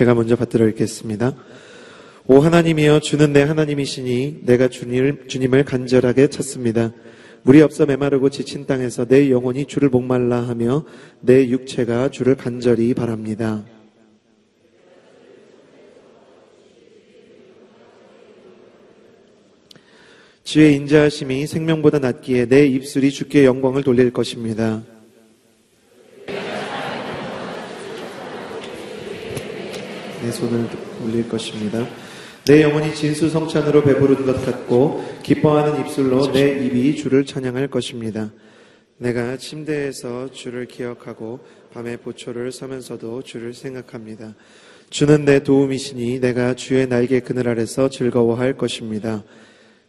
제가 먼저 받들어 읽겠습니다. 오 하나님이여 주는 내 하나님이시니 내가 주님, 주님을 간절하게 찾습니다. 물이 없어 메마르고 지친 땅에서 내 영혼이 주를 목말라 하며 내 육체가 주를 간절히 바랍니다. 주의 인자하심이 생명보다 낫기에 내 입술이 주께 영광을 돌릴 것입니다. 내 손을 올릴 것입니다. 내 영혼이 진수성찬으로 배부른 것 같고 기뻐하는 입술로 내 입이 주를 찬양할 것입니다. 내가 침대에서 주를 기억하고 밤에 보초를 서면서도 주를 생각합니다. 주는 내 도움이시니 내가 주의 날개 그늘 아래서 즐거워할 것입니다.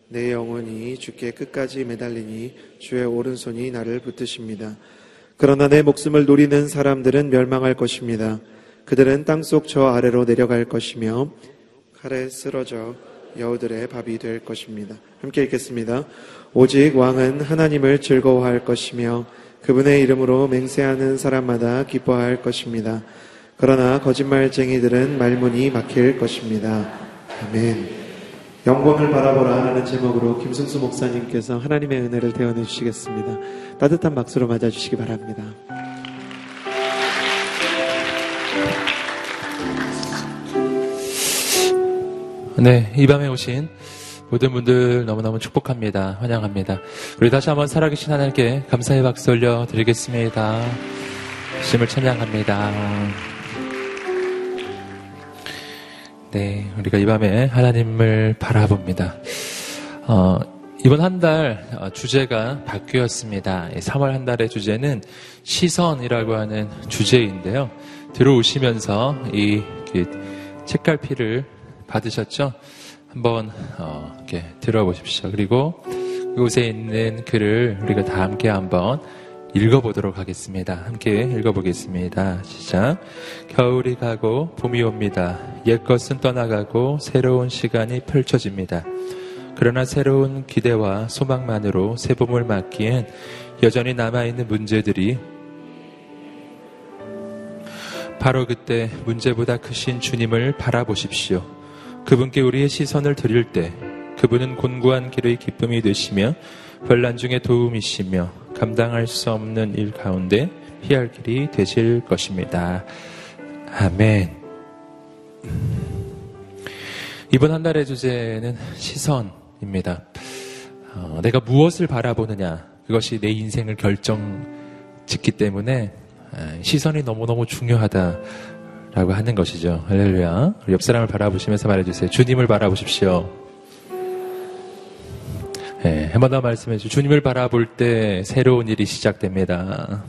내 영혼이 주께 끝까지 매달리니 주의 오른손이 나를 붙드십니다. 그러나 내 목숨을 노리는 사람들은 멸망할 것입니다. 그들은 땅속 저 아래로 내려갈 것이며 칼에 쓰러져 여우들의 밥이 될 것입니다. 함께 읽겠습니다. 오직 왕은 하나님을 즐거워할 것이며 그분의 이름으로 맹세하는 사람마다 기뻐할 것입니다. 그러나 거짓말쟁이들은 말문이 막힐 것입니다. 아멘. 영광을 바라보라 하는 제목으로 김승수 목사님께서 하나님의 은혜를 대언해 주시겠습니다. 따뜻한 박수로 맞아주시기 바랍니다. 네, 이 밤에 오신 모든 분들 너무너무 축복합니다. 환영합니다. 우리 다시 한번 살아계신 하나님께 감사의 박수 올려 드리겠습니다. 주님을 찬양합니다. 네, 우리가 이 밤에 하나님을 바라봅니다. 어, 이번 한달 어, 주제가 바뀌었습니다. 3월 한 달의 주제는 시선이라고 하는 주제인데요. 들어오시면서 이 책갈피를 받으셨죠? 한번 어, 이렇게 들어보십시오. 그리고 그곳에 있는 글을 우리가 다 함께 한번 읽어보도록 하겠습니다. 함께 읽어보겠습니다. 시작. 겨울이 가고 봄이 옵니다. 옛것은 떠나가고 새로운 시간이 펼쳐집니다. 그러나 새로운 기대와 소망만으로 새 봄을 맞기엔 여전히 남아있는 문제들이 바로 그때 문제보다 크신 주님을 바라보십시오. 그분께 우리의 시선을 드릴 때 그분은 곤고한 길의 기쁨이 되시며 별난 중에 도움이시며 감당할 수 없는 일 가운데 피할 길이 되실 것입니다. 아멘. 이번 한 달의 주제는 시선입니다. 어, 내가 무엇을 바라보느냐 그것이 내 인생을 결정 짓기 때문에 시선이 너무너무 중요하다. 라고 하는 것이죠. 할렐루야. 옆 사람을 바라보시면서 말해주세요. 주님을 바라보십시오. 네, 한번 더 말씀해 주세요. 주님을 바라볼 때 새로운 일이 시작됩니다.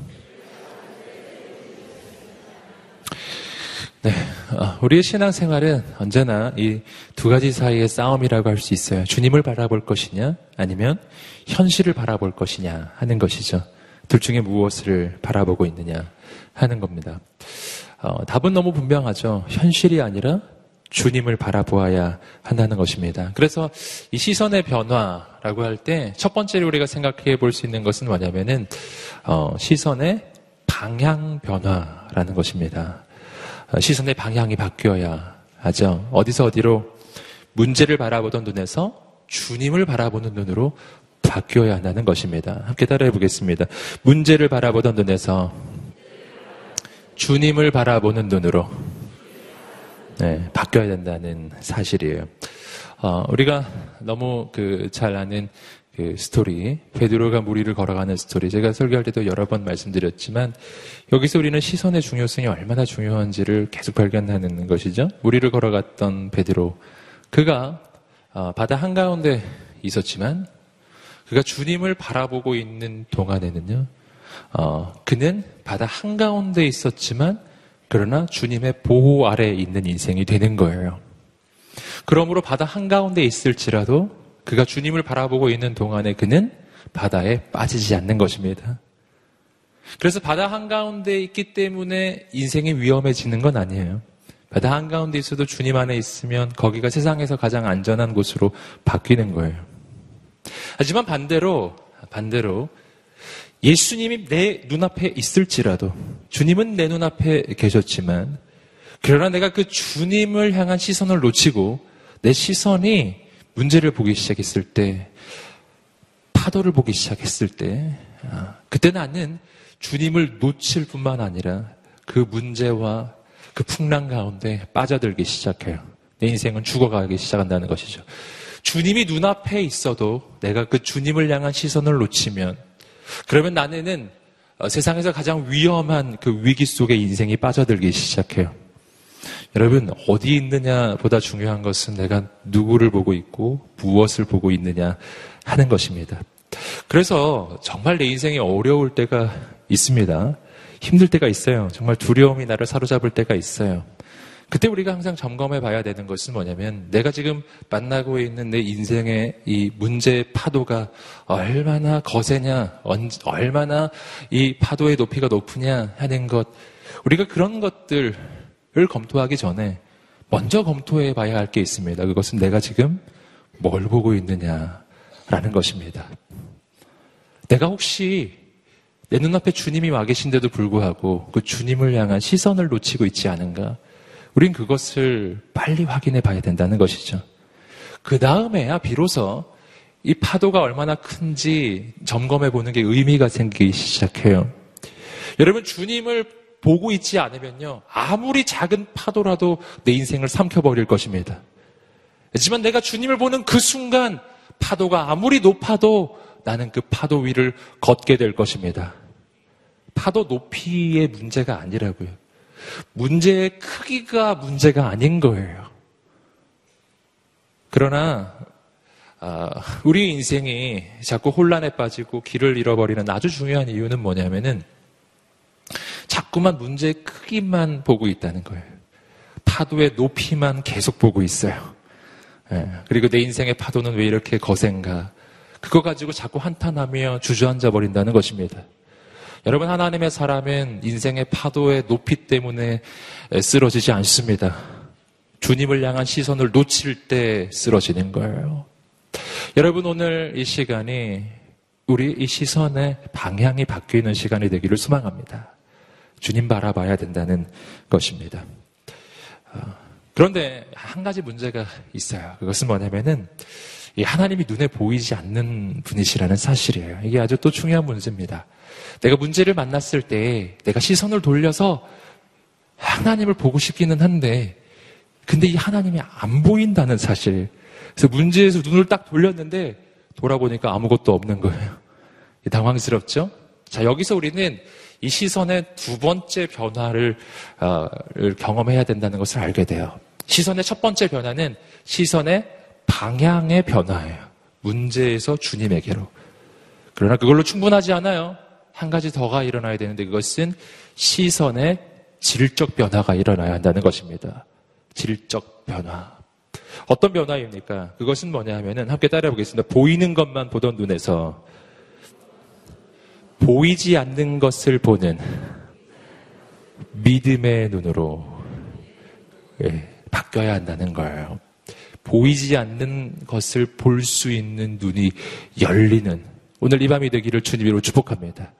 네, 어, 우리의 신앙생활은 언제나 이 두 가지 사이의 싸움이라고 할 수 있어요. 주님을 바라볼 것이냐, 아니면 현실을 바라볼 것이냐 하는 것이죠. 둘 중에 무엇을 바라보고 있느냐 하는 겁니다. 어, 답은 너무 분명하죠. 현실이 아니라 주님을 바라보아야 한다는 것입니다. 그래서 이 시선의 변화라고 할 때 첫 번째로 우리가 생각해 볼 수 있는 것은 뭐냐면은 어, 시선의 방향 변화라는 것입니다. 어, 시선의 방향이 바뀌어야 하죠. 어디서 어디로 문제를 바라보던 눈에서 주님을 바라보는 눈으로 바뀌어야 한다는 것입니다. 함께 따라해 보겠습니다. 문제를 바라보던 눈에서 주님을 바라보는 눈으로 네, 바뀌어야 된다는 사실이에요. 어, 우리가 너무 그 잘 아는 그 스토리, 베드로가 물 위를 걸어가는 스토리. 제가 설교할 때도 여러 번 말씀드렸지만 여기서 우리는 시선의 중요성이 얼마나 중요한지를 계속 발견하는 것이죠. 물 위를 걸어갔던 베드로, 그가 어, 바다 한 가운데 있었지만 그가 주님을 바라보고 있는 동안에는요. 어, 그는 바다 한가운데 있었지만 그러나 주님의 보호 아래에 있는 인생이 되는 거예요. 그러므로 바다 한가운데 있을지라도 그가 주님을 바라보고 있는 동안에 그는 바다에 빠지지 않는 것입니다. 그래서 바다 한가운데 있기 때문에 인생이 위험해지는 건 아니에요. 바다 한가운데 있어도 주님 안에 있으면 거기가 세상에서 가장 안전한 곳으로 바뀌는 거예요. 하지만 반대로, 반대로 예수님이 내 눈앞에 있을지라도 주님은 내 눈앞에 계셨지만 그러나 내가 그 주님을 향한 시선을 놓치고 내 시선이 문제를 보기 시작했을 때, 파도를 보기 시작했을 때, 아, 그때 나는 주님을 놓칠 뿐만 아니라 그 문제와 그 풍랑 가운데 빠져들기 시작해요. 내 인생은 죽어가기 시작한다는 것이죠. 주님이 눈앞에 있어도 내가 그 주님을 향한 시선을 놓치면 그러면 나는 어, 세상에서 가장 위험한 그 위기 속에 인생이 빠져들기 시작해요. 여러분, 어디 있느냐 보다 중요한 것은 내가 누구를 보고 있고 무엇을 보고 있느냐 하는 것입니다. 그래서 정말 내 인생이 어려울 때가 있습니다. 힘들 때가 있어요. 정말 두려움이 나를 사로잡을 때가 있어요. 그때 우리가 항상 점검해 봐야 되는 것은 뭐냐면 내가 지금 만나고 있는 내 인생의 이 문제의 파도가 얼마나 거세냐, 얼마나 이 파도의 높이가 높으냐 하는 것. 우리가 그런 것들을 검토하기 전에 먼저 검토해 봐야 할 게 있습니다. 그것은 내가 지금 뭘 보고 있느냐라는 것입니다. 내가 혹시 내 눈앞에 주님이 와 계신데도 불구하고 그 주님을 향한 시선을 놓치고 있지 않은가? 우린 그것을 빨리 확인해 봐야 된다는 것이죠. 그 다음에야 비로소 이 파도가 얼마나 큰지 점검해 보는 게 의미가 생기기 시작해요. 여러분, 주님을 보고 있지 않으면요. 아무리 작은 파도라도 내 인생을 삼켜버릴 것입니다. 하지만 내가 주님을 보는 그 순간 파도가 아무리 높아도 나는 그 파도 위를 걷게 될 것입니다. 파도 높이의 문제가 아니라고요. 문제의 크기가 문제가 아닌 거예요. 그러나 아, 우리 인생이 자꾸 혼란에 빠지고 길을 잃어버리는 아주 중요한 이유는 뭐냐면은 자꾸만 문제의 크기만 보고 있다는 거예요. 파도의 높이만 계속 보고 있어요. 예, 그리고 내 인생의 파도는 왜 이렇게 거센가? 그거 가지고 자꾸 한탄하며 주저앉아 버린다는 것입니다. 여러분 하나님의 사람은 인생의 파도의 높이 때문에 쓰러지지 않습니다. 주님을 향한 시선을 놓칠 때 쓰러지는 거예요. 여러분 오늘 이 시간이 우리 이 시선의 방향이 바뀌는 시간이 되기를 소망합니다. 주님 바라봐야 된다는 것입니다. 어, 그런데 한 가지 문제가 있어요. 그것은 뭐냐면은 하나님이 눈에 보이지 않는 분이시라는 사실이에요. 이게 아주 또 중요한 문제입니다. 내가 문제를 만났을 때 내가 시선을 돌려서 하나님을 보고 싶기는 한데 근데 이 하나님이 안 보인다는 사실. 그래서 문제에서 눈을 딱 돌렸는데 돌아보니까 아무것도 없는 거예요. 당황스럽죠? 자, 여기서 우리는 이 시선의 두 번째 변화를 어, 경험해야 된다는 것을 알게 돼요. 시선의 첫 번째 변화는 시선의 방향의 변화예요. 문제에서 주님에게로. 그러나 그걸로 충분하지 않아요. 한 가지 더가 일어나야 되는데 그것은 시선의 질적 변화가 일어나야 한다는 것입니다. 질적 변화. 어떤 변화입니까? 그것은 뭐냐 하면은 함께 따라해 보겠습니다. 보이는 것만 보던 눈에서 보이지 않는 것을 보는 믿음의 눈으로 예, 바뀌어야 한다는 거예요. 보이지 않는 것을 볼 수 있는 눈이 열리는 오늘 이 밤이 되기를 주님으로 축복합니다.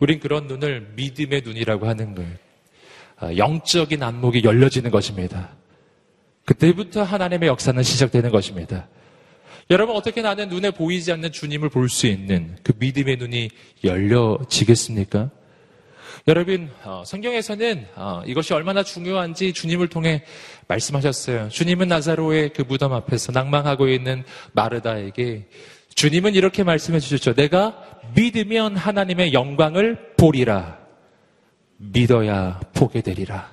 우린 그런 눈을 믿음의 눈이라고 하는 거예요. 아, 영적인 안목이 열려지는 것입니다. 그때부터 하나님의 역사는 시작되는 것입니다. 여러분 어떻게 나는 눈에 보이지 않는 주님을 볼 수 있는 그 믿음의 눈이 열려지겠습니까? 여러분 어, 성경에서는 어, 이것이 얼마나 중요한지 주님을 통해 말씀하셨어요. 주님은 나사로의 그 무덤 앞에서 낭망하고 있는 마르다에게 주님은 이렇게 말씀해 주셨죠. 내가 믿으면 하나님의 영광을 보리라. 믿어야 보게 되리라.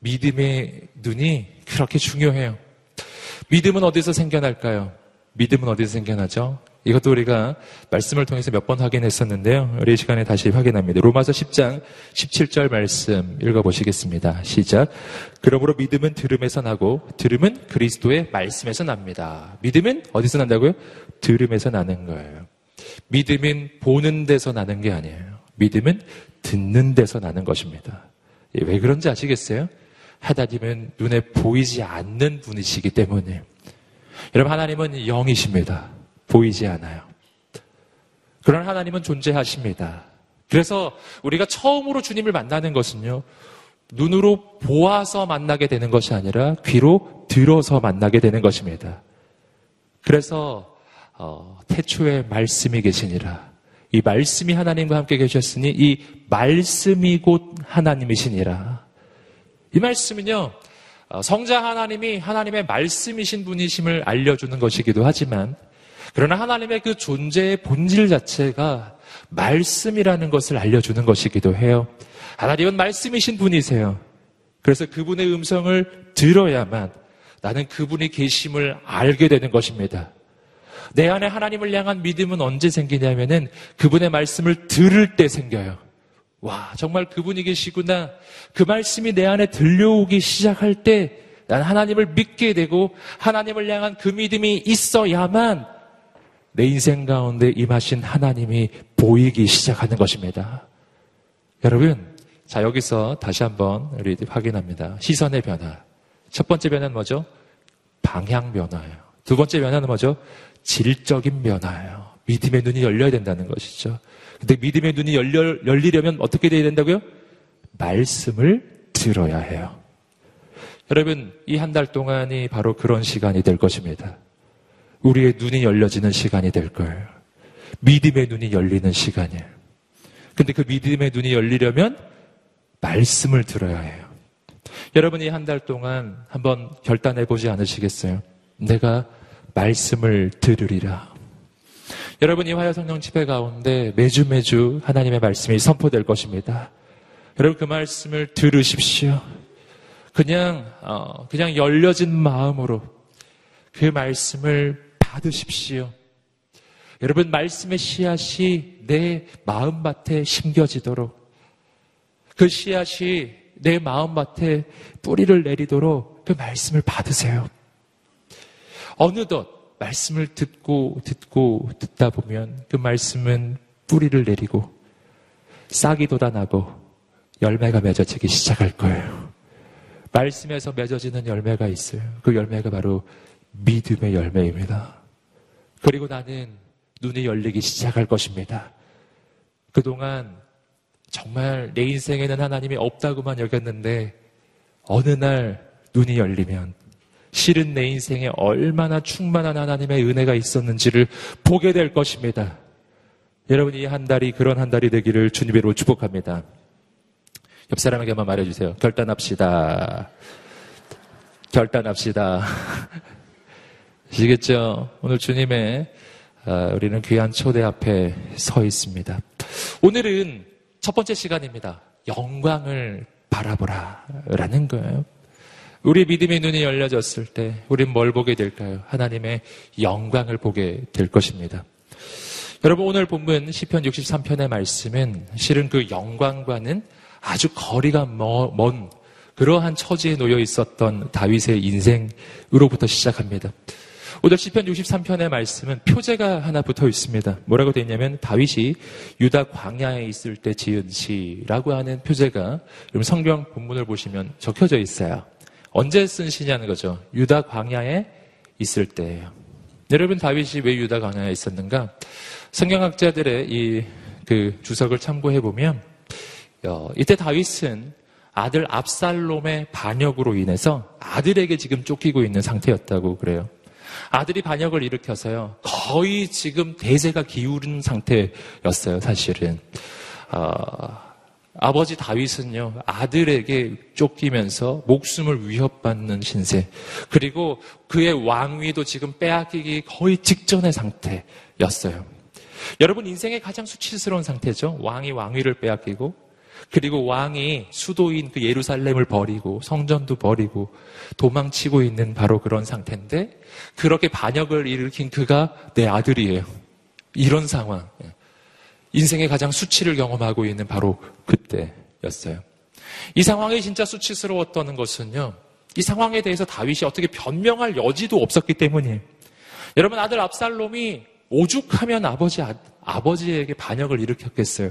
믿음의 눈이 그렇게 중요해요. 믿음은 어디서 생겨날까요? 믿음은 어디서 생겨나죠? 이것도 우리가 말씀을 통해서 몇 번 확인했었는데요. 우리 시간에 다시 확인합니다. 로마서 10장 17절 말씀 읽어보시겠습니다. 시작. 그러므로 믿음은 들음에서 나고 들음은 그리스도의 말씀에서 납니다. 믿음은 어디서 난다고요? 들음에서 나는 거예요. 믿음은 보는 데서 나는 게 아니에요. 믿음은 듣는 데서 나는 것입니다. 예, 왜 그런지 아시겠어요? 하나님은 눈에 보이지 않는 분이시기 때문에 여러분 하나님은 영이십니다. 보이지 않아요. 그러나 하나님은 존재하십니다. 그래서 우리가 처음으로 주님을 만나는 것은요, 눈으로 보아서 만나게 되는 것이 아니라 귀로 들어서 만나게 되는 것입니다. 그래서 어, 태초에 말씀이 계시니라. 이 말씀이 하나님과 함께 계셨으니 이 말씀이 곧 하나님이시니라. 이 말씀은요. 어, 성자 하나님이 하나님의 말씀이신 분이심을 알려주는 것이기도 하지만 그러나 하나님의 그 존재의 본질 자체가 말씀이라는 것을 알려주는 것이기도 해요. 하나님은 말씀이신 분이세요. 그래서 그분의 음성을 들어야만 나는 그분이 계심을 알게 되는 것입니다. 내 안에 하나님을 향한 믿음은 언제 생기냐면은 그분의 말씀을 들을 때 생겨요. 와, 정말 그분이 계시구나. 그 말씀이 내 안에 들려오기 시작할 때 난 하나님을 믿게 되고 하나님을 향한 그 믿음이 있어야만 내 인생 가운데 임하신 하나님이 보이기 시작하는 것입니다. 여러분, 자, 여기서 다시 한번 우리 확인합니다. 시선의 변화. 첫 번째 변화는 뭐죠? 방향 변화예요. 두 번째 변화는 뭐죠? 질적인 변화예요. 믿음의 눈이 열려야 된다는 것이죠. 근데 믿음의 눈이 열려, 열리려면 어떻게 돼야 된다고요? 말씀을 들어야 해요. 여러분, 이 한 달 동안이 바로 그런 시간이 될 것입니다. 우리의 눈이 열려지는 시간이 될 거예요. 믿음의 눈이 열리는 시간이에요. 근데 그 믿음의 눈이 열리려면 말씀을 들어야 해요. 여러분이 한 달 동안 한번 결단해 보지 않으시겠어요? 내가 말씀을 들으리라. 여러분 이 화요 성령 집회 가운데 매주 매주 하나님의 말씀이 선포될 것입니다. 여러분 그 말씀을 들으십시오. 그냥 어, 그냥 열려진 마음으로 그 말씀을 받으십시오. 여러분 말씀의 씨앗이 내 마음밭에 심겨지도록 그 씨앗이 내 마음밭에 뿌리를 내리도록 그 말씀을 받으세요. 어느덧 말씀을 듣고 듣고 듣다 보면 그 말씀은 뿌리를 내리고 싹이 돋아나고 열매가 맺어지기 시작할 거예요. 말씀에서 맺어지는 열매가 있어요. 그 열매가 바로 믿음의 열매입니다. 그리고 나는 눈이 열리기 시작할 것입니다. 그동안 정말 내 인생에는 하나님이 없다고만 여겼는데 어느 날 눈이 열리면 실은 내 인생에 얼마나 충만한 하나님의 은혜가 있었는지를 보게 될 것입니다. 여러분 이 한 달이 그런 한 달이 되기를 주님으로 축복합니다. 옆 사람에게만 말해주세요. 결단합시다. 결단합시다. 아시겠죠? 오늘 주님의 어, 우리는 귀한 초대 앞에 서 있습니다. 오늘은 첫 번째 시간입니다. 영광을 바라보라. 라는 거예요. 우리 믿음의 눈이 열려졌을 때 우린 뭘 보게 될까요? 하나님의 영광을 보게 될 것입니다. 여러분 오늘 본문 시편 63편의 말씀은 실은 그 영광과는 아주 거리가 먼 그러한 처지에 놓여 있었던 다윗의 인생으로부터 시작합니다. 오늘 시편 63편의 말씀은 표제가 하나 붙어 있습니다. 뭐라고 되어 있냐면 다윗이 유다 광야에 있을 때 지은 시라고 하는 표제가 성경 본문을 보시면 적혀져 있어요. 언제 쓴 시냐는 거죠. 유다 광야에 있을 때예요. 여러분 다윗이 왜 유다 광야에 있었는가? 성경학자들의 이 그 주석을 참고해 보면 어, 이때 다윗은 아들 압살롬의 반역으로 인해서 아들에게 지금 쫓기고 있는 상태였다고 그래요. 아들이 반역을 일으켜서요. 거의 지금 대세가 기울은 상태였어요, 사실은. 어, 아버지 다윗은요, 아들에게 쫓기면서 목숨을 위협받는 신세. 그리고 그의 왕위도 지금 빼앗기기 거의 직전의 상태였어요. 여러분 인생의 가장 수치스러운 상태죠. 왕이 왕위를 빼앗기고, 그리고 왕이 수도인 그 예루살렘을 버리고, 성전도 버리고, 도망치고 있는 바로 그런 상태인데, 그렇게 반역을 일으킨 그가 내 아들이에요. 이런 상황. 인생의 가장 수치를 경험하고 있는 바로 그때였어요. 이 상황이 진짜 수치스러웠던 것은요. 이 상황에 대해서 다윗이 어떻게 변명할 여지도 없었기 때문이에요. 여러분 아들 압살롬이 오죽하면 아버지 아버지에게 반역을 일으켰겠어요.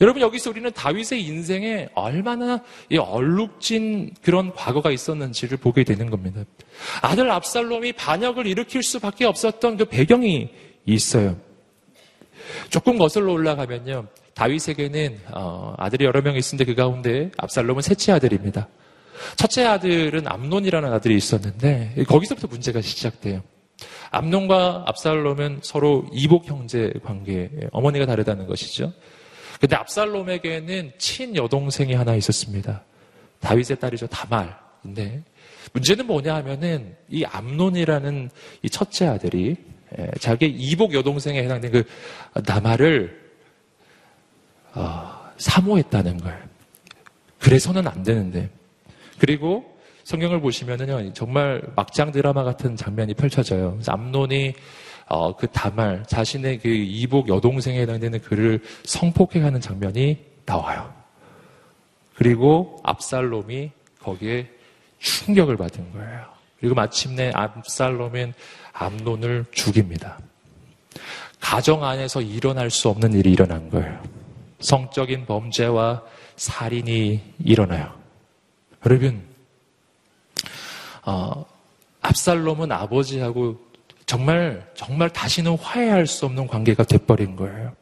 여러분 여기서 우리는 다윗의 인생에 얼마나 얼룩진 그런 과거가 있었는지를 보게 되는 겁니다. 아들 압살롬이 반역을 일으킬 수밖에 없었던 그 배경이 있어요. 조금 거슬러 올라가면요. 다윗에게는 어, 아들이 여러 명 있는데 그 가운데 압살롬은 셋째 아들입니다. 첫째 아들은 암논이라는 아들이 있었는데 거기서부터 문제가 시작돼요. 암논과 압살롬은 서로 이복 형제 관계, 어머니가 다르다는 것이죠. 근데 압살롬에게는 친 여동생이 하나 있었습니다. 다윗의 딸이죠, 다말. 근데 문제는 뭐냐 하면은 이 암논이라는 이 첫째 아들이 예, 자기 이복 여동생에 해당된 그 나말을 어, 사모했다는 걸. 그래서는 안 되는데. 그리고 성경을 보시면은요, 정말 막장 드라마 같은 장면이 펼쳐져요. 암논이 어, 그 다말, 자신의 그 이복 여동생에 해당되는 그를 성폭행하는 장면이 나와요. 그리고 압살롬이 거기에 충격을 받은 거예요. 그리고 마침내 압살롬은 암론을 죽입니다. 가정 안에서 일어날 수 없는 일이 일어난 거예요. 성적인 범죄와 살인이 일어나요. 여러분, 어, 압살롬은 아버지하고 정말, 정말 다시는 화해할 수 없는 관계가 돼버린 거예요.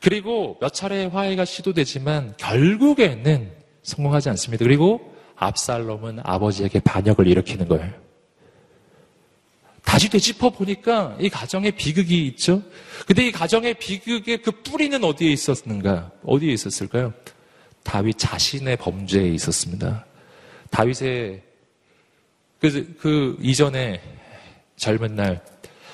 그리고 몇 차례 화해가 시도되지만 결국에는 성공하지 않습니다. 그리고 압살롬은 아버지에게 반역을 일으키는 거예요. 다시 되짚어 보니까 이 가정의 비극이 있죠. 근데 이 가정의 비극의 그 뿌리는 어디에 있었는가? 어디에 있었을까요? 다윗 자신의 범죄에 있었습니다. 다윗의 그, 그 이전에 젊은 날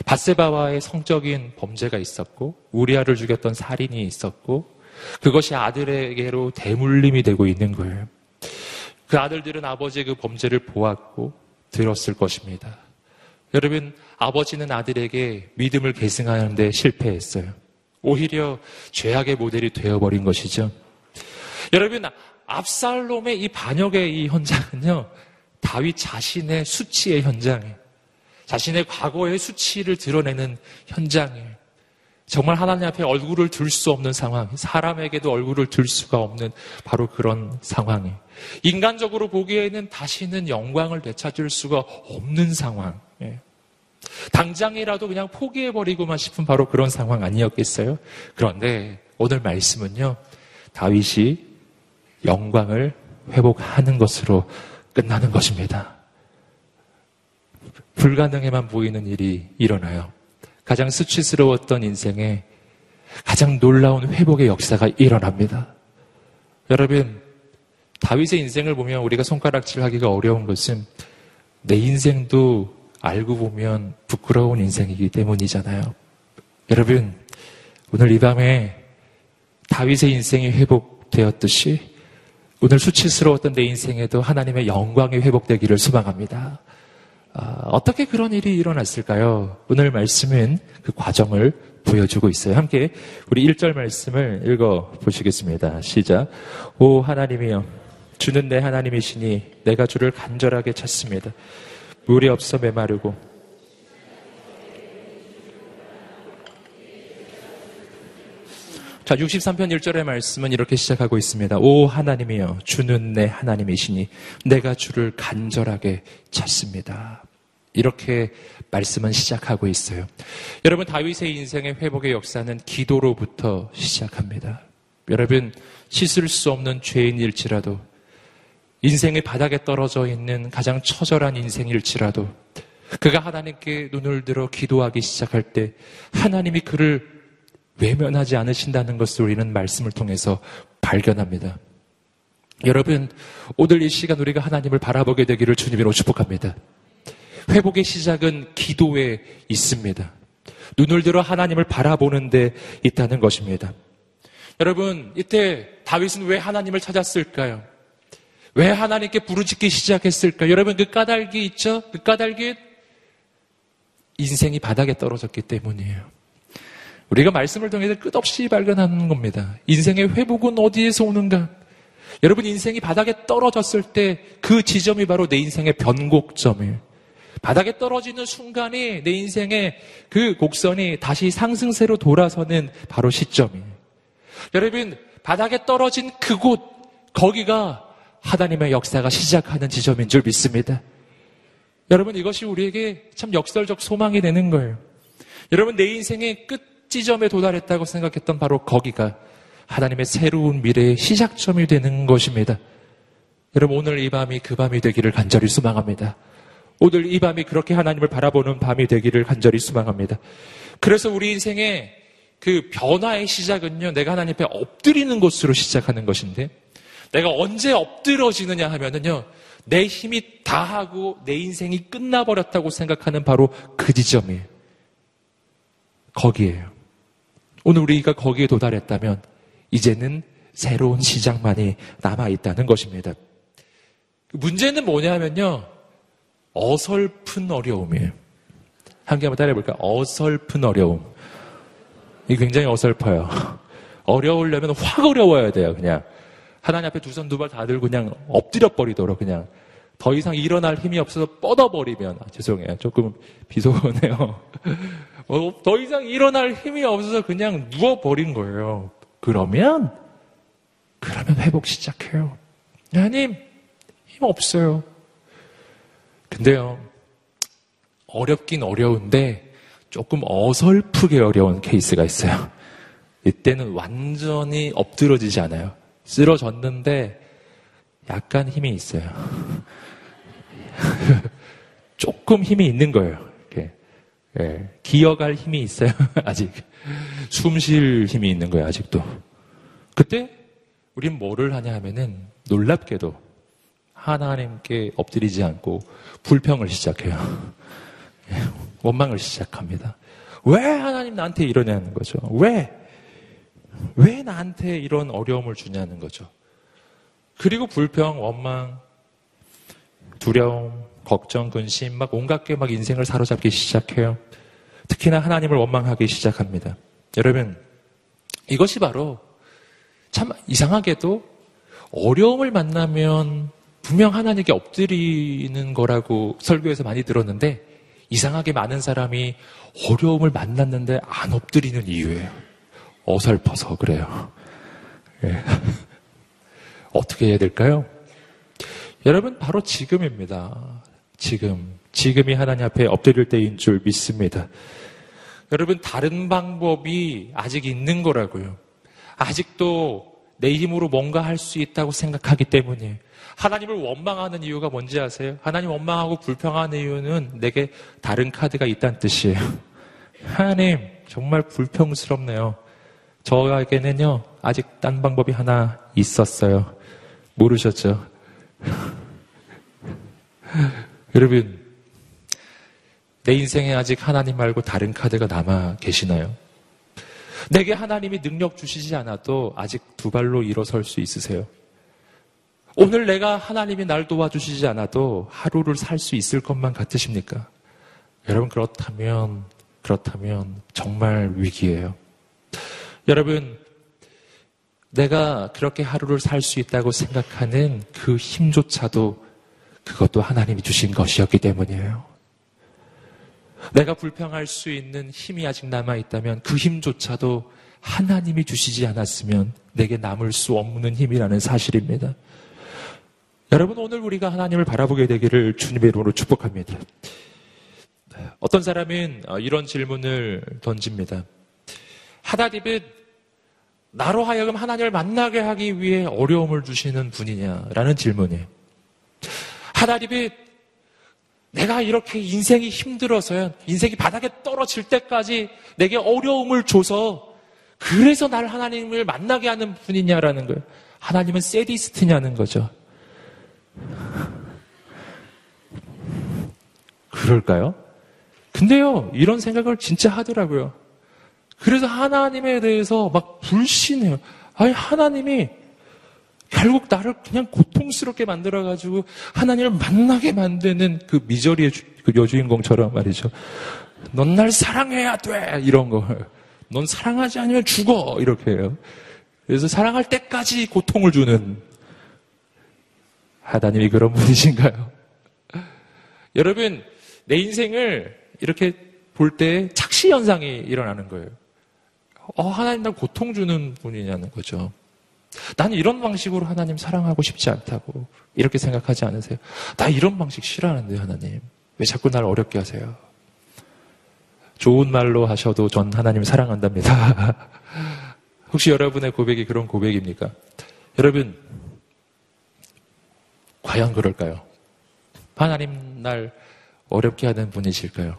바세바와의 성적인 범죄가 있었고 우리아를 죽였던 살인이 있었고 그것이 아들에게로 대물림이 되고 있는 거예요. 그 아들들은 아버지의 그 범죄를 보았고 들었을 것입니다. 여러분, 아버지는 아들에게 믿음을 계승하는데 실패했어요. 오히려 죄악의 모델이 되어버린 것이죠. 여러분, 압살롬의 이 반역의 이 현장은요, 다윗 자신의 수치의 현장이에요. 자신의 과거의 수치를 드러내는 현장이에요. 정말 하나님 앞에 얼굴을 들 수 없는 상황, 사람에게도 얼굴을 들 수가 없는 바로 그런 상황이. 인간적으로 보기에는 다시는 영광을 되찾을 수가 없는 상황. 예. 당장이라도 그냥 포기해버리고만 싶은 바로 그런 상황 아니었겠어요? 그런데 오늘 말씀은요, 다윗이 영광을 회복하는 것으로 끝나는 것입니다. 불가능해만 보이는 일이 일어나요. 가장 수치스러웠던 인생에 가장 놀라운 회복의 역사가 일어납니다. 여러분, 다윗의 인생을 보면 우리가 손가락질 하기가 어려운 것은 내 인생도 알고 보면 부끄러운 인생이기 때문이잖아요. 여러분, 오늘 이 밤에 다윗의 인생이 회복되었듯이 오늘 수치스러웠던 내 인생에도 하나님의 영광이 회복되기를 소망합니다. 아, 어떻게 그런 일이 일어났을까요? 오늘 말씀은 그 과정을 보여주고 있어요. 함께 우리 1절 말씀을 읽어 보시겠습니다. 시작. 오 하나님이여 주는 내 하나님이시니 내가 주를 간절하게 찾습니다. 물이 없어 메마르고 자, 63편 1절의 말씀은 이렇게 시작하고 있습니다. 오 하나님이여 주는 내 하나님이시니 내가 주를 간절하게 찾습니다. 이렇게 말씀은 시작하고 있어요. 여러분 다윗의 인생의 회복의 역사는 기도로부터 시작합니다. 여러분 씻을 수 없는 죄인일지라도 인생의 바닥에 떨어져 있는 가장 처절한 인생일지라도 그가 하나님께 눈을 들어 기도하기 시작할 때 하나님이 그를 외면하지 않으신다는 것을 우리는 말씀을 통해서 발견합니다. 여러분, 오늘 이 시간 우리가 하나님을 바라보게 되기를 주님으로 축복합니다. 회복의 시작은 기도에 있습니다. 눈을 들어 하나님을 바라보는 데 있다는 것입니다. 여러분, 이때 다윗은 왜 하나님을 찾았을까요? 왜 하나님께 부르짖기 시작했을까요? 여러분, 그 까닭이 있죠? 그 까닭이 인생이 바닥에 떨어졌기 때문이에요. 우리가 말씀을 통해서 끝없이 발견하는 겁니다. 인생의 회복은 어디에서 오는가? 여러분 인생이 바닥에 떨어졌을 때 그 지점이 바로 내 인생의 변곡점이에요. 바닥에 떨어지는 순간이 내 인생의 그 곡선이 다시 상승세로 돌아서는 바로 시점이에요. 여러분 바닥에 떨어진 그곳 거기가 하나님의 역사가 시작하는 지점인 줄 믿습니다. 여러분 이것이 우리에게 참 역설적 소망이 되는 거예요. 여러분 내 인생의 끝 지점에 도달했다고 생각했던 바로 거기가 하나님의 새로운 미래의 시작점이 되는 것입니다. 여러분 오늘 이 밤이 그 밤이 되기를 간절히 소망합니다. 오늘 이 밤이 그렇게 하나님을 바라보는 밤이 되기를 간절히 소망합니다. 그래서 우리 인생의 그 변화의 시작은요, 내가 하나님 앞에 엎드리는 것으로 시작하는 것인데, 내가 언제 엎드러지느냐 하면은요, 내 힘이 다하고 내 인생이 끝나버렸다고 생각하는 바로 그 지점이에요. 거기에요. 오늘 우리가 거기에 도달했다면, 이제는 새로운 시작만이 남아있다는 것입니다. 문제는 뭐냐면요, 어설픈 어려움이에요. 한개 한번 따라해볼까요? 어설픈 어려움. 이 굉장히 어설퍼요. 어려우려면 확 어려워야 돼요, 그냥. 하나님 앞에 두 손 두 발 다 들고 그냥 엎드려 버리도록 그냥. 더 이상 일어날 힘이 없어서 뻗어버리면, 아, 죄송해요. 조금 비속어네요. 어, 더 이상 일어날 힘이 없어서 그냥 누워버린 거예요. 그러면, 그러면 회복 시작해요. 하나님, 힘 없어요. 근데요, 어렵긴 어려운데 조금 어설프게 어려운 케이스가 있어요. 이때는 완전히 엎드러지지 않아요. 쓰러졌는데 약간 힘이 있어요. 조금 힘이 있는 거예요. 이렇게. 예, 기어갈 힘이 있어요. 아직. 숨 쉴 힘이 있는 거예요. 아직도. 그때 우린 뭐를 하냐 하면은 놀랍게도 하나님께 엎드리지 않고 불평을 시작해요. 예, 원망을 시작합니다. 왜 하나님 나한테 이러냐는 거죠. 왜? 왜 나한테 이런 어려움을 주냐는 거죠. 그리고 불평, 원망, 두려움, 걱정, 근심, 막 온갖 게 막 인생을 사로잡기 시작해요. 특히나 하나님을 원망하기 시작합니다. 여러분, 이것이 바로 참 이상하게도 어려움을 만나면 분명 하나님께 엎드리는 거라고 설교에서 많이 들었는데 이상하게 많은 사람이 어려움을 만났는데 안 엎드리는 이유예요. 어설퍼서 그래요. 예. 어떻게 해야 될까요? 여러분, 바로 지금입니다. 지금. 지금이 하나님 앞에 엎드릴 때인 줄 믿습니다. 여러분, 다른 방법이 아직 있는 거라고요. 아직도 내 힘으로 뭔가 할 수 있다고 생각하기 때문에 하나님을 원망하는 이유가 뭔지 아세요? 하나님 원망하고 불평하는 이유는 내게 다른 카드가 있다는 뜻이에요. 하나님, 정말 불평스럽네요. 저에게는요, 아직 딴 방법이 하나 있었어요. 모르셨죠? 여러분, 내 인생에 아직 하나님 말고 다른 카드가 남아 계시나요? 내게 하나님이 능력 주시지 않아도 아직 두 발로 일어설 수 있으세요? 오늘 내가 하나님이 날 도와주시지 않아도 하루를 살 수 있을 것만 같으십니까? 여러분, 그렇다면, 그렇다면 정말 위기예요. 여러분, 내가 그렇게 하루를 살 수 있다고 생각하는 그 힘조차도 그것도 하나님이 주신 것이었기 때문이에요. 내가 불평할 수 있는 힘이 아직 남아 있다면 그 힘조차도 하나님이 주시지 않았으면 내게 남을 수 없는 힘이라는 사실입니다. 여러분, 오늘 우리가 하나님을 바라보게 되기를 주님의 이름으로 축복합니다. 어떤 사람은 이런 질문을 던집니다. 하다디은 나로 하여금 하나님을 만나게 하기 위해 어려움을 주시는 분이냐라는 질문이에요. 하다디은 내가 이렇게 인생이 힘들어서요. 인생이 바닥에 떨어질 때까지 내게 어려움을 줘서 그래서 날 하나님을 만나게 하는 분이냐라는 거예요. 하나님은 세디스트냐는 거죠. 그럴까요? 근데요, 이런 생각을 진짜 하더라고요. 그래서 하나님에 대해서 막 불신해요. 아니, 하나님이 결국 나를 그냥 고통스럽게 만들어가지고 하나님을 만나게 만드는 그 미저리의 주, 그 여주인공처럼 말이죠. 넌 날 사랑해야 돼! 이런 거. 넌 사랑하지 않으면 죽어! 이렇게 해요. 그래서 사랑할 때까지 고통을 주는 하나님이 그런 분이신가요? 여러분, 내 인생을 이렇게 볼 때 착시 현상이 일어나는 거예요. 어, 하나님 날 고통 주는 분이냐는 거죠. 나는 이런 방식으로 하나님 사랑하고 싶지 않다고 이렇게 생각하지 않으세요? 나 이런 방식 싫어하는데 하나님 왜 자꾸 날 어렵게 하세요? 좋은 말로 하셔도 전 하나님 사랑한답니다. 혹시 여러분의 고백이 그런 고백입니까? 여러분, 과연 그럴까요? 하나님 날 어렵게 하는 분이실까요?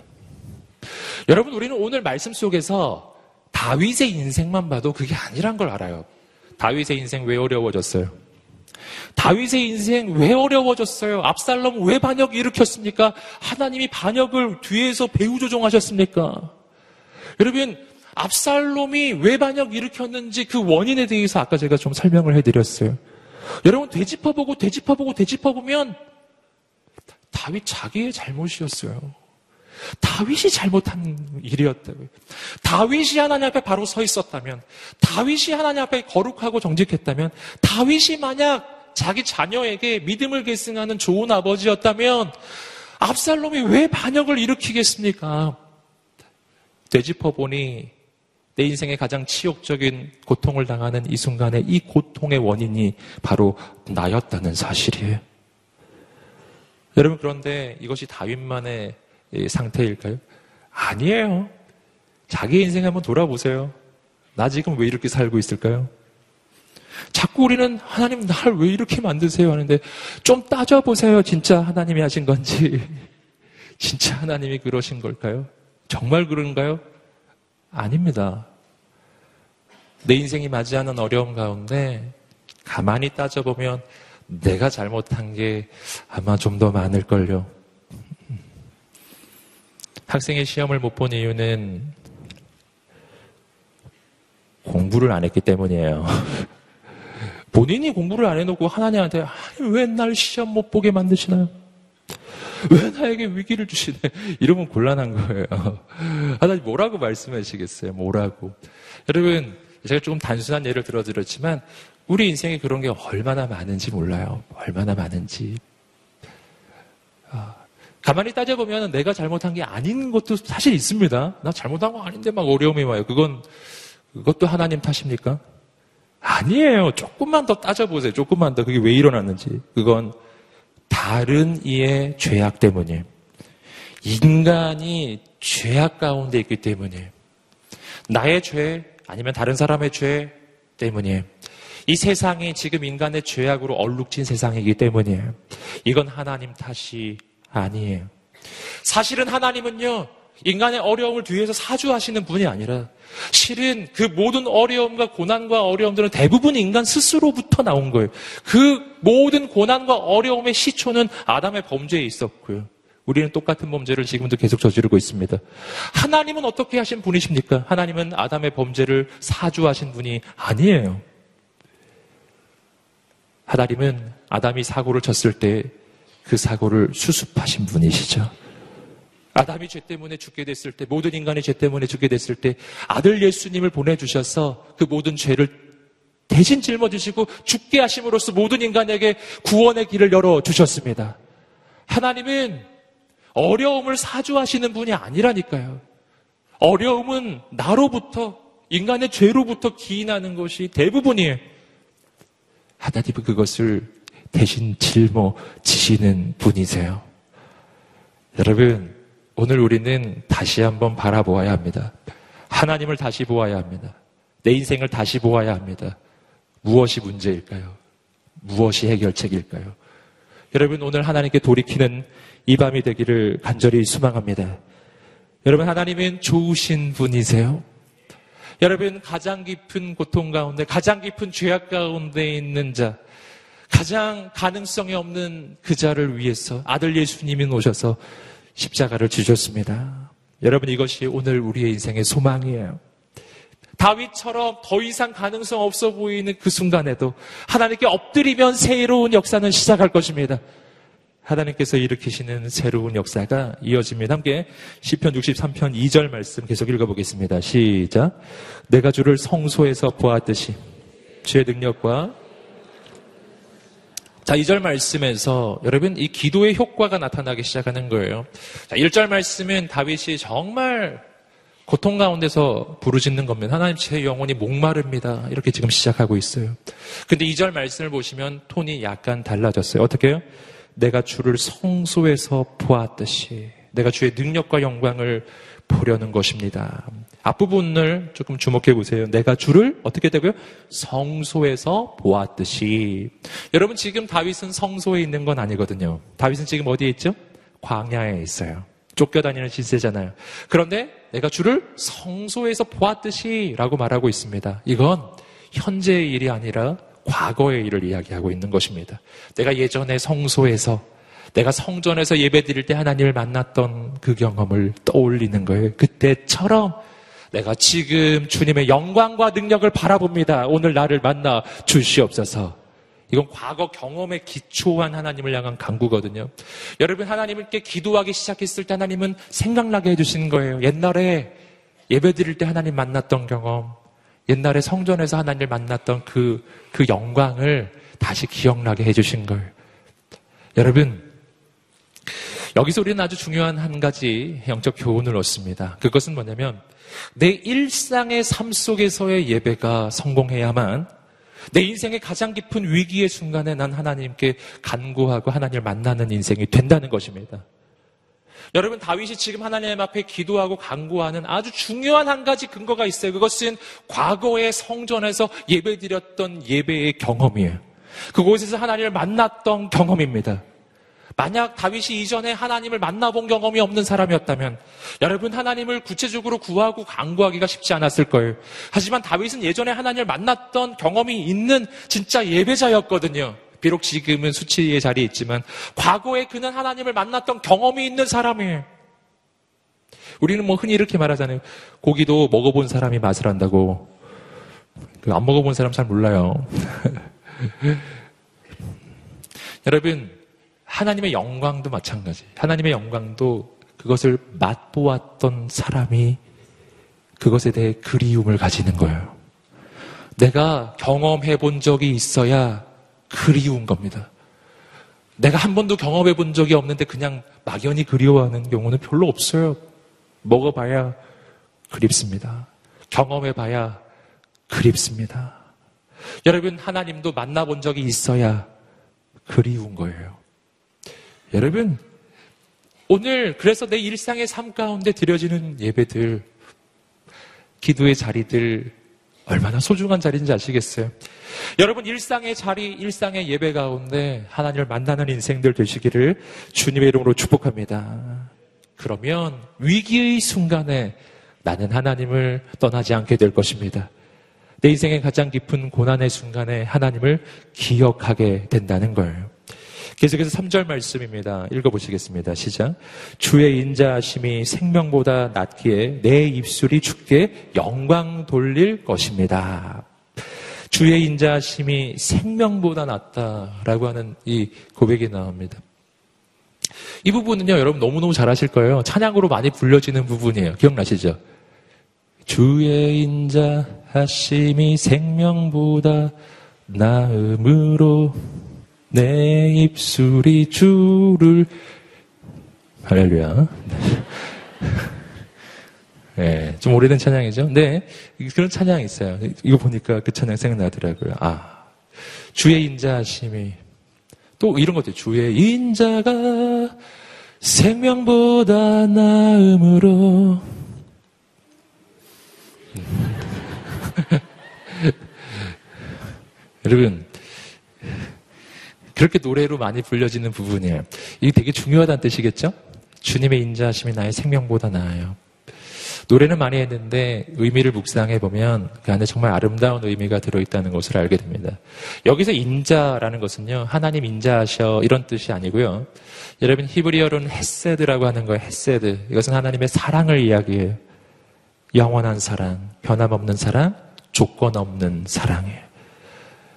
여러분, 우리는 오늘 말씀 속에서 다윗의 인생만 봐도 그게 아니란 걸 알아요. 다윗의 인생 왜 어려워졌어요? 다윗의 인생 왜 어려워졌어요? 압살롬 왜 반역 일으켰습니까? 하나님이 반역을 뒤에서 배후 조종하셨습니까? 여러분, 압살롬이 왜 반역 일으켰는지 그 원인에 대해서 아까 제가 좀 설명을 해드렸어요. 여러분, 되짚어보고 되짚어보고 되짚어보면 다윗 자기의 잘못이었어요. 다윗이 잘못한 일이었다고요. 다윗이 하나님 앞에 바로 서 있었다면, 다윗이 하나님 앞에 거룩하고 정직했다면, 다윗이 만약 자기 자녀에게 믿음을 계승하는 좋은 아버지였다면, 압살롬이 왜 반역을 일으키겠습니까? 되짚어보니 내 인생의 가장 치욕적인 고통을 당하는 이 순간에 이 고통의 원인이 바로 나였다는 사실이에요. 여러분 그런데 이것이 다윗만의 상태일까요? 아니에요. 자기 인생 한번 돌아보세요. 나 지금 왜 이렇게 살고 있을까요? 자꾸 우리는 하나님 날 왜 이렇게 만드세요 하는데 좀 따져보세요. 진짜 하나님이 하신 건지. 진짜 하나님이 그러신 걸까요? 정말 그런가요? 아닙니다. 내 인생이 맞이하는 어려움 가운데 가만히 따져보면 내가 잘못한 게 아마 좀 더 많을걸요. 학생의 시험을 못 본 이유는 공부를 안 했기 때문이에요. 본인이 공부를 안 해놓고 하나님한테 왜날 시험 못 보게 만드시나요? 왜 나에게 위기를 주시네? 이러면 곤란한 거예요. 하나님 뭐라고 말씀하시겠어요? 뭐라고? 여러분, 제가 조금 단순한 예를 들어드렸지만 우리 인생에 그런 게 얼마나 많은지 몰라요. 얼마나 많은지. 아, 가만히 따져보면 내가 잘못한 게 아닌 것도 사실 있습니다. 나 잘못한 거 아닌데 막 어려움이 와요. 그건, 그것도 하나님 탓입니까? 아니에요. 조금만 더 따져보세요. 조금만 더. 그게 왜 일어났는지. 그건 다른 이의 죄악 때문이에요. 인간이 죄악 가운데 있기 때문이에요. 나의 죄, 아니면 다른 사람의 죄 때문이에요. 이 세상이 지금 인간의 죄악으로 얼룩진 세상이기 때문이에요. 이건 하나님 탓이 아니에요. 사실은 하나님은요, 인간의 어려움을 뒤에서 사주하시는 분이 아니라 실은 그 모든 어려움과 고난과 어려움들은 대부분 인간 스스로부터 나온 거예요. 그 모든 고난과 어려움의 시초는 아담의 범죄에 있었고요. 우리는 똑같은 범죄를 지금도 계속 저지르고 있습니다. 하나님은 어떻게 하신 분이십니까? 하나님은 아담의 범죄를 사주하신 분이 아니에요. 하나님은 아담이 사고를 쳤을 때 그 사고를 수습하신 분이시죠. 아담이 죄 때문에 죽게 됐을 때, 모든 인간이 죄 때문에 죽게 됐을 때, 아들 예수님을 보내주셔서 그 모든 죄를 대신 짊어지시고 죽게 하심으로써 모든 인간에게 구원의 길을 열어주셨습니다. 하나님은 어려움을 사주하시는 분이 아니라니까요. 어려움은 나로부터, 인간의 죄로부터 기인하는 것이 대부분이에요. 하나님은 그것을 대신 짊어지시는 분이세요. 여러분, 오늘 우리는 다시 한번 바라보아야 합니다. 하나님을 다시 보아야 합니다. 내 인생을 다시 보아야 합니다. 무엇이 문제일까요? 무엇이 해결책일까요? 여러분, 오늘 하나님께 돌이키는 이 밤이 되기를 간절히 수망합니다. 여러분, 하나님은 좋으신 분이세요. 여러분, 가장 깊은 고통 가운데, 가장 깊은 죄악 가운데 있는 자, 가장 가능성이 없는 그 자를 위해서 아들 예수님이 오셔서 십자가를 지셨습니다. 여러분, 이것이 오늘 우리의 인생의 소망이에요. 다윗처럼 더 이상 가능성 없어 보이는 그 순간에도 하나님께 엎드리면 새로운 역사는 시작할 것입니다. 하나님께서 일으키시는 새로운 역사가 이어집니다. 함께 시편 63편 2절 말씀 계속 읽어보겠습니다. 시작. 내가 주를 성소에서 보았듯이 주의 능력과 자, 2절 말씀에서 여러분 이 기도의 효과가 나타나기 시작하는 거예요. 자, 1절 말씀은 다윗이 정말 고통 가운데서 부르짖는 겁니다. 하나님 제 영혼이 목마릅니다. 이렇게 지금 시작하고 있어요. 근데 2절 말씀을 보시면 톤이 약간 달라졌어요. 어떻게 해요? 내가 주를 성소에서 보았듯이 내가 주의 능력과 영광을 보려는 것입니다. 앞부분을 조금 주목해 보세요. 내가 주를 어떻게 되고요? 성소에서 보았듯이. 여러분 지금 다윗은 성소에 있는 건 아니거든요. 다윗은 지금 어디에 있죠? 광야에 있어요. 쫓겨다니는 시세잖아요. 그런데 내가 주를 성소에서 보았듯이 라고 말하고 있습니다. 이건 현재의 일이 아니라 과거의 일을 이야기하고 있는 것입니다. 내가 예전에 성소에서 내가 성전에서 예배 드릴 때 하나님을 만났던 그 경험을 떠올리는 거예요. 그때처럼 내가 지금 주님의 영광과 능력을 바라봅니다. 오늘 나를 만나 주시옵소서. 이건 과거 경험에 기초한 하나님을 향한 강구거든요. 여러분 하나님께 기도하기 시작했을 때 하나님은 생각나게 해주신 거예요. 옛날에 예배 드릴 때 하나님 만났던 경험, 옛날에 성전에서 하나님을 만났던 그, 그 영광을 다시 기억나게 해주신 거예요. 여러분, 여기서 우리는 아주 중요한 한 가지 영적 교훈을 얻습니다. 그것은 뭐냐면, 내 일상의 삶 속에서의 예배가 성공해야만 내 인생의 가장 깊은 위기의 순간에 난 하나님께 간구하고 하나님을 만나는 인생이 된다는 것입니다. 여러분 다윗이 지금 하나님 앞에 기도하고 간구하는 아주 중요한 한 가지 근거가 있어요. 그것은 과거의 성전에서 예배드렸던 예배의 경험이에요. 그곳에서 하나님을 만났던 경험입니다. 만약 다윗이 이전에 하나님을 만나본 경험이 없는 사람이었다면 여러분 하나님을 구체적으로 구하고 강구하기가 쉽지 않았을 거예요. 하지만 다윗은 예전에 하나님을 만났던 경험이 있는 진짜 예배자였거든요. 비록 지금은 수치의 자리에 있지만 과거에 그는 하나님을 만났던 경험이 있는 사람이에요. 우리는 뭐 흔히 이렇게 말하잖아요. 고기도 먹어본 사람이 맛을 안다고. 그안 먹어본 사람 잘 몰라요. 여러분, 하나님의 영광도 마찬가지. 하나님의 영광도 그것을 맛보았던 사람이 그것에 대해 그리움을 가지는 거예요. 내가 경험해 본 적이 있어야 그리운 겁니다. 내가 한 번도 경험해 본 적이 없는데 그냥 막연히 그리워하는 경우는 별로 없어요. 먹어봐야 그립습니다. 경험해 봐야 그립습니다. 여러분, 하나님도 만나본 적이 있어야 그리운 거예요. 여러분, 오늘 그래서 내 일상의 삶 가운데 드려지는 예배들, 기도의 자리들, 얼마나 소중한 자리인지 아시겠어요? 여러분, 일상의 자리, 일상의 예배 가운데 하나님을 만나는 인생들 되시기를 주님의 이름으로 축복합니다. 그러면 위기의 순간에 나는 하나님을 떠나지 않게 될 것입니다. 내 인생의 가장 깊은 고난의 순간에 하나님을 기억하게 된다는 거예요. 계속해서 3절 말씀입니다. 읽어보시겠습니다. 시작. 주의 인자하심이 생명보다 낫기에 내 입술이 죽게 영광 돌릴 것입니다. 주의 인자하심이 생명보다 낫다라고 하는 이 고백이 나옵니다. 이 부분은요, 여러분 너무너무 잘 아실 거예요. 찬양으로 많이 불려지는 부분이에요. 기억나시죠? 주의 인자하심이 생명보다 나음으로 내 입술이 주를 할렐루야. 네, 좀 오래된 찬양이죠. 네, 그런 찬양이 있어요. 이거 보니까 그 찬양 생각나더라고요. 아, 주의 인자하심이 또 이런 것도 주의 인자가 생명보다 나음으로 여러분 그렇게 노래로 많이 불려지는 부분이에요. 이게 되게 중요하다는 뜻이겠죠? 주님의 인자하심이 나의 생명보다 나아요. 노래는 많이 했는데 의미를 묵상해 보면 그 안에 정말 아름다운 의미가 들어있다는 것을 알게 됩니다. 여기서 인자라는 것은요, 하나님 인자하셔 이런 뜻이 아니고요. 여러분 히브리어로는 헤세드라고 하는 거예요. 헤세드. 이것은 하나님의 사랑을 이야기해요. 영원한 사랑, 변함없는 사랑, 조건 없는 사랑이에요.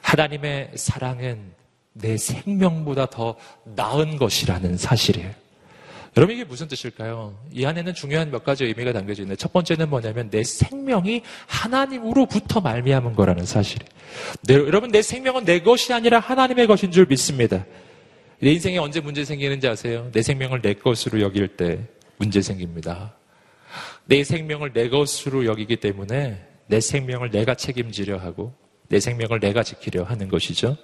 하나님의 사랑은 내 생명보다 더 나은 것이라는 사실이에요. 여러분 이게 무슨 뜻일까요? 이 안에는 중요한 몇 가지 의미가 담겨져 있는데 첫 번째는 뭐냐면 내 생명이 하나님으로부터 말미암은 거라는 사실이에요. 내, 여러분 내 생명은 내 것이 아니라 하나님의 것인 줄 믿습니다. 내 인생에 언제 문제 생기는지 아세요? 내 생명을 내 것으로 여길 때 문제 생깁니다. 내 생명을 내 것으로 여기기 때문에 내 생명을 내가 책임지려 하고 내 생명을 내가 지키려 하는 것이죠.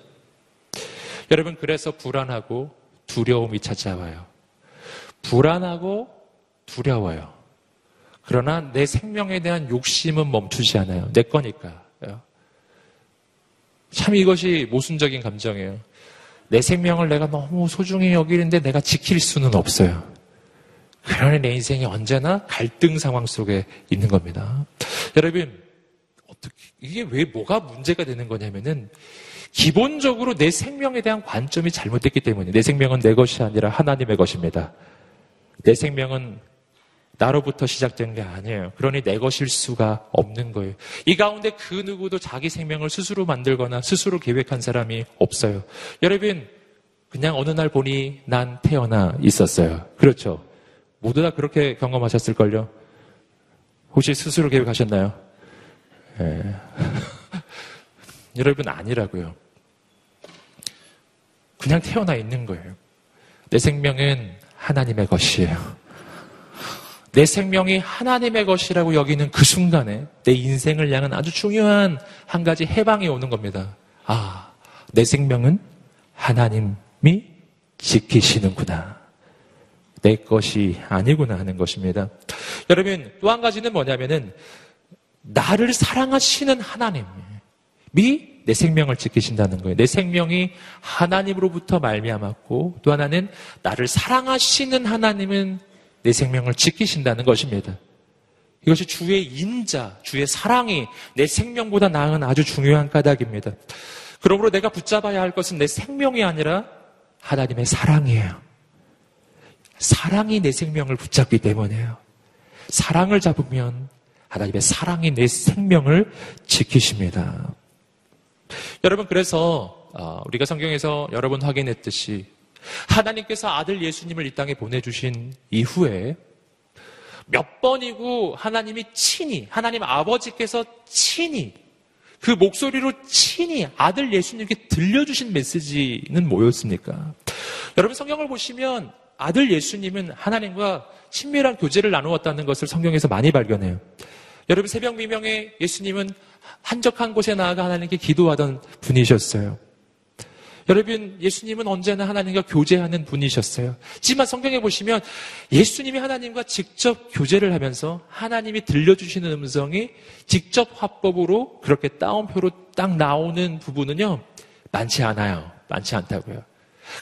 여러분, 그래서 불안하고 두려움이 찾아와요. 불안하고 두려워요. 그러나 내 생명에 대한 욕심은 멈추지 않아요. 내 거니까. 참 이것이 모순적인 감정이에요. 내 생명을 내가 너무 소중히 여기는데 내가 지킬 수는 없어요. 그러니 내 인생이 언제나 갈등 상황 속에 있는 겁니다. 여러분, 어떻게, 이게 왜 뭐가 문제가 되는 거냐면은 기본적으로 내 생명에 대한 관점이 잘못됐기 때문에 내 생명은 내 것이 아니라 하나님의 것입니다. 내 생명은 나로부터 시작된 게 아니에요. 그러니 내 것일 수가 없는 거예요. 이 가운데 그 누구도 자기 생명을 스스로 만들거나 스스로 계획한 사람이 없어요. 여러분, 그냥 어느 날 보니 난 태어나 있었어요. 그렇죠. 모두 다 그렇게 경험하셨을걸요? 혹시 스스로 계획하셨나요? 예. 여러분, 아니라고요. 그냥 태어나 있는 거예요. 내 생명은 하나님의 것이에요. 내 생명이 하나님의 것이라고 여기는 그 순간에 내 인생을 향한 아주 중요한 한 가지 해방이 오는 겁니다. 아, 내 생명은 하나님이 지키시는구나. 내 것이 아니구나 하는 것입니다. 여러분, 또 한 가지는 뭐냐면은, 나를 사랑하시는 하나님이 내 생명을 지키신다는 거예요. 내 생명이 하나님으로부터 말미암았고, 또 하나는 나를 사랑하시는 하나님은 내 생명을 지키신다는 것입니다. 이것이 주의 인자, 주의 사랑이 내 생명보다 나은 아주 중요한 까닭입니다. 그러므로 내가 붙잡아야 할 것은 내 생명이 아니라 하나님의 사랑이에요. 사랑이 내 생명을 붙잡기 때문에요. 사랑을 잡으면 하나님의 사랑이 내 생명을 지키십니다. 여러분, 그래서 어, 우리가 성경에서 여러 번 확인했듯이 하나님께서 아들 예수님을 이 땅에 보내주신 이후에 몇 번이고 하나님이 친히, 하나님 아버지께서 친히, 그 목소리로 친히 아들 예수님께 들려주신 메시지는 뭐였습니까? 여러분 성경을 보시면 아들 예수님은 하나님과 친밀한 교제를 나누었다는 것을 성경에서 많이 발견해요. 여러분 새벽 미명에 예수님은 한적한 곳에 나아가 하나님께 기도하던 분이셨어요. 여러분, 예수님은 언제나 하나님과 교제하는 분이셨어요. 하지만 성경에 보시면 예수님이 하나님과 직접 교제를 하면서 하나님이 들려주시는 음성이 직접 화법으로 그렇게 따옴표로 딱 나오는 부분은요, 많지 않아요. 많지 않다고요.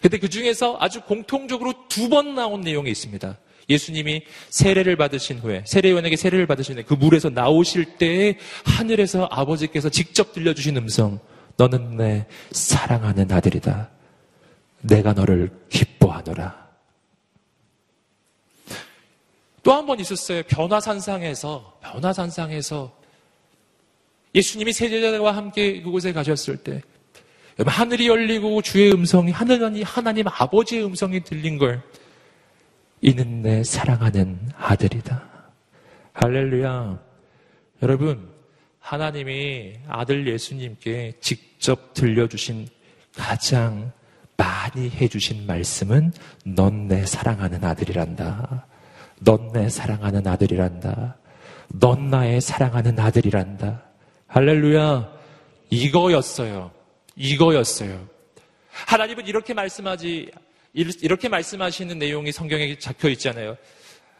근데 그 중에서 아주 공통적으로 두 번 나온 내용이 있습니다. 예수님이 세례를 받으신 후에 세례요원에게 세례를 받으신 후에 그 물에서 나오실 때에 하늘에서 아버지께서 직접 들려주신 음성 너는 내 사랑하는 아들이다. 내가 너를 기뻐하노라. 또 한 번 있었어요. 변화산상에서, 변화산상에서 예수님이 세제자와 함께 그곳에 가셨을 때, 하늘이 열리고 주의 음성이, 하늘이 하나님 아버지의 음성이 들린 걸, 이는 내 사랑하는 아들이다. 할렐루야. 여러분, 하나님이 아들 예수님께 직접 들려주신 가장 많이 해주신 말씀은 넌 내 사랑하는 아들이란다. 넌 내 사랑하는 아들이란다. 넌 나의 사랑하는 아들이란다. 할렐루야. 이거였어요. 이거였어요. 하나님은 이렇게 말씀하지, 이렇게 말씀하시는 내용이 성경에 적혀 있잖아요.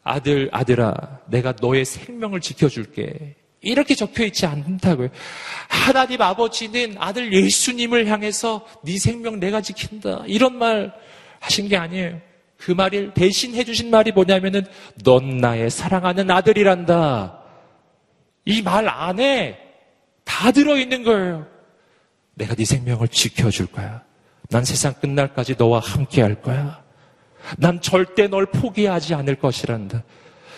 아들, 아들아, 내가 너의 생명을 지켜줄게. 이렇게 적혀 있지 않다고요. 하나님 아버지는 아들 예수님을 향해서 네 생명 내가 지킨다. 이런 말 하신 게 아니에요. 그 말을 대신 해 주신 말이 뭐냐면은 넌 나의 사랑하는 아들이란다. 이 말 안에 다 들어 있는 거예요. 내가 네 생명을 지켜줄 거야. 난 세상 끝날까지 너와 함께 할 거야. 난 절대 널 포기하지 않을 것이란다.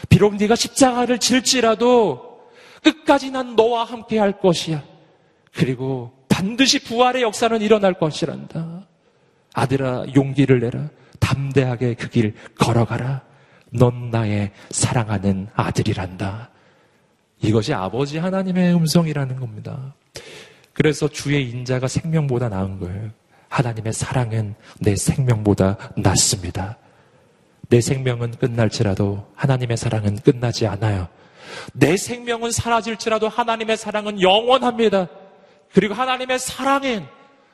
비록 네가 십자가를 질지라도 끝까지 난 너와 함께 할 것이야. 그리고 반드시 부활의 역사는 일어날 것이란다. 아들아, 용기를 내라. 담대하게 그 길 걸어가라. 넌 나의 사랑하는 아들이란다. 이것이 아버지 하나님의 음성이라는 겁니다. 그래서 주의 인자가 생명보다 나은 거예요. 하나님의 사랑은 내 생명보다 낫습니다. 내 생명은 끝날지라도 하나님의 사랑은 끝나지 않아요. 내 생명은 사라질지라도 하나님의 사랑은 영원합니다. 그리고 하나님의 사랑은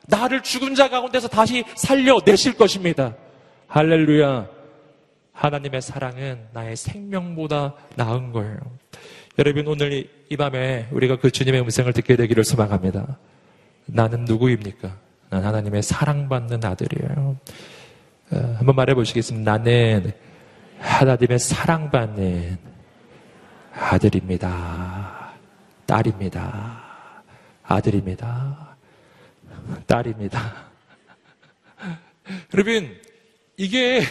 나를 죽은 자 가운데서 다시 살려내실 것입니다. 할렐루야. 하나님의 사랑은 나의 생명보다 나은 거예요. 여러분 오늘 이 밤에 우리가 그 주님의 음성을 듣게 되기를 소망합니다. 나는 누구입니까? 난 하나님의 사랑받는 아들이에요. 어, 한번 말해 보시겠습니다. 나는 하나님의 사랑받는 아들입니다. 딸입니다. 아들입니다. 딸입니다. 여러분, 이게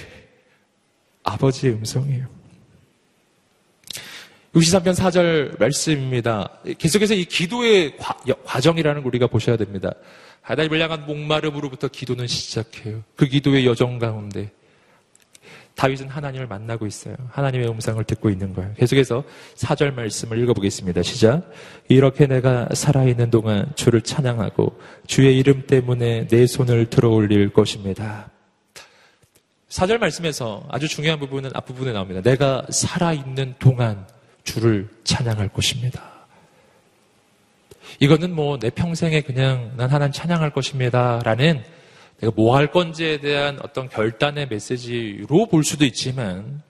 아버지의 음성이에요. 63편 4절 말씀입니다. 계속해서 이 기도의 과, 정이라는 걸 우리가 보셔야 됩니다. 하나님을 향한 목마름으로부터 기도는 시작해요. 그 기도의 여정 가운데 다윗은 하나님을 만나고 있어요. 하나님의 음성을 듣고 있는 거예요. 계속해서 4절 말씀을 읽어보겠습니다. 시작. 이렇게 내가 살아있는 동안 주를 찬양하고 주의 이름 때문에 내 손을 들어 올릴 것입니다. 4절 말씀에서 아주 중요한 부분은 앞부분에 나옵니다. 내가 살아있는 동안 주를 찬양할 것입니다. 이거는 뭐 내 평생에 그냥 난 하나님 찬양할 것입니다. 라는 내가 뭐 할 건지에 대한 어떤 결단의 메시지로 볼 수도 있지만,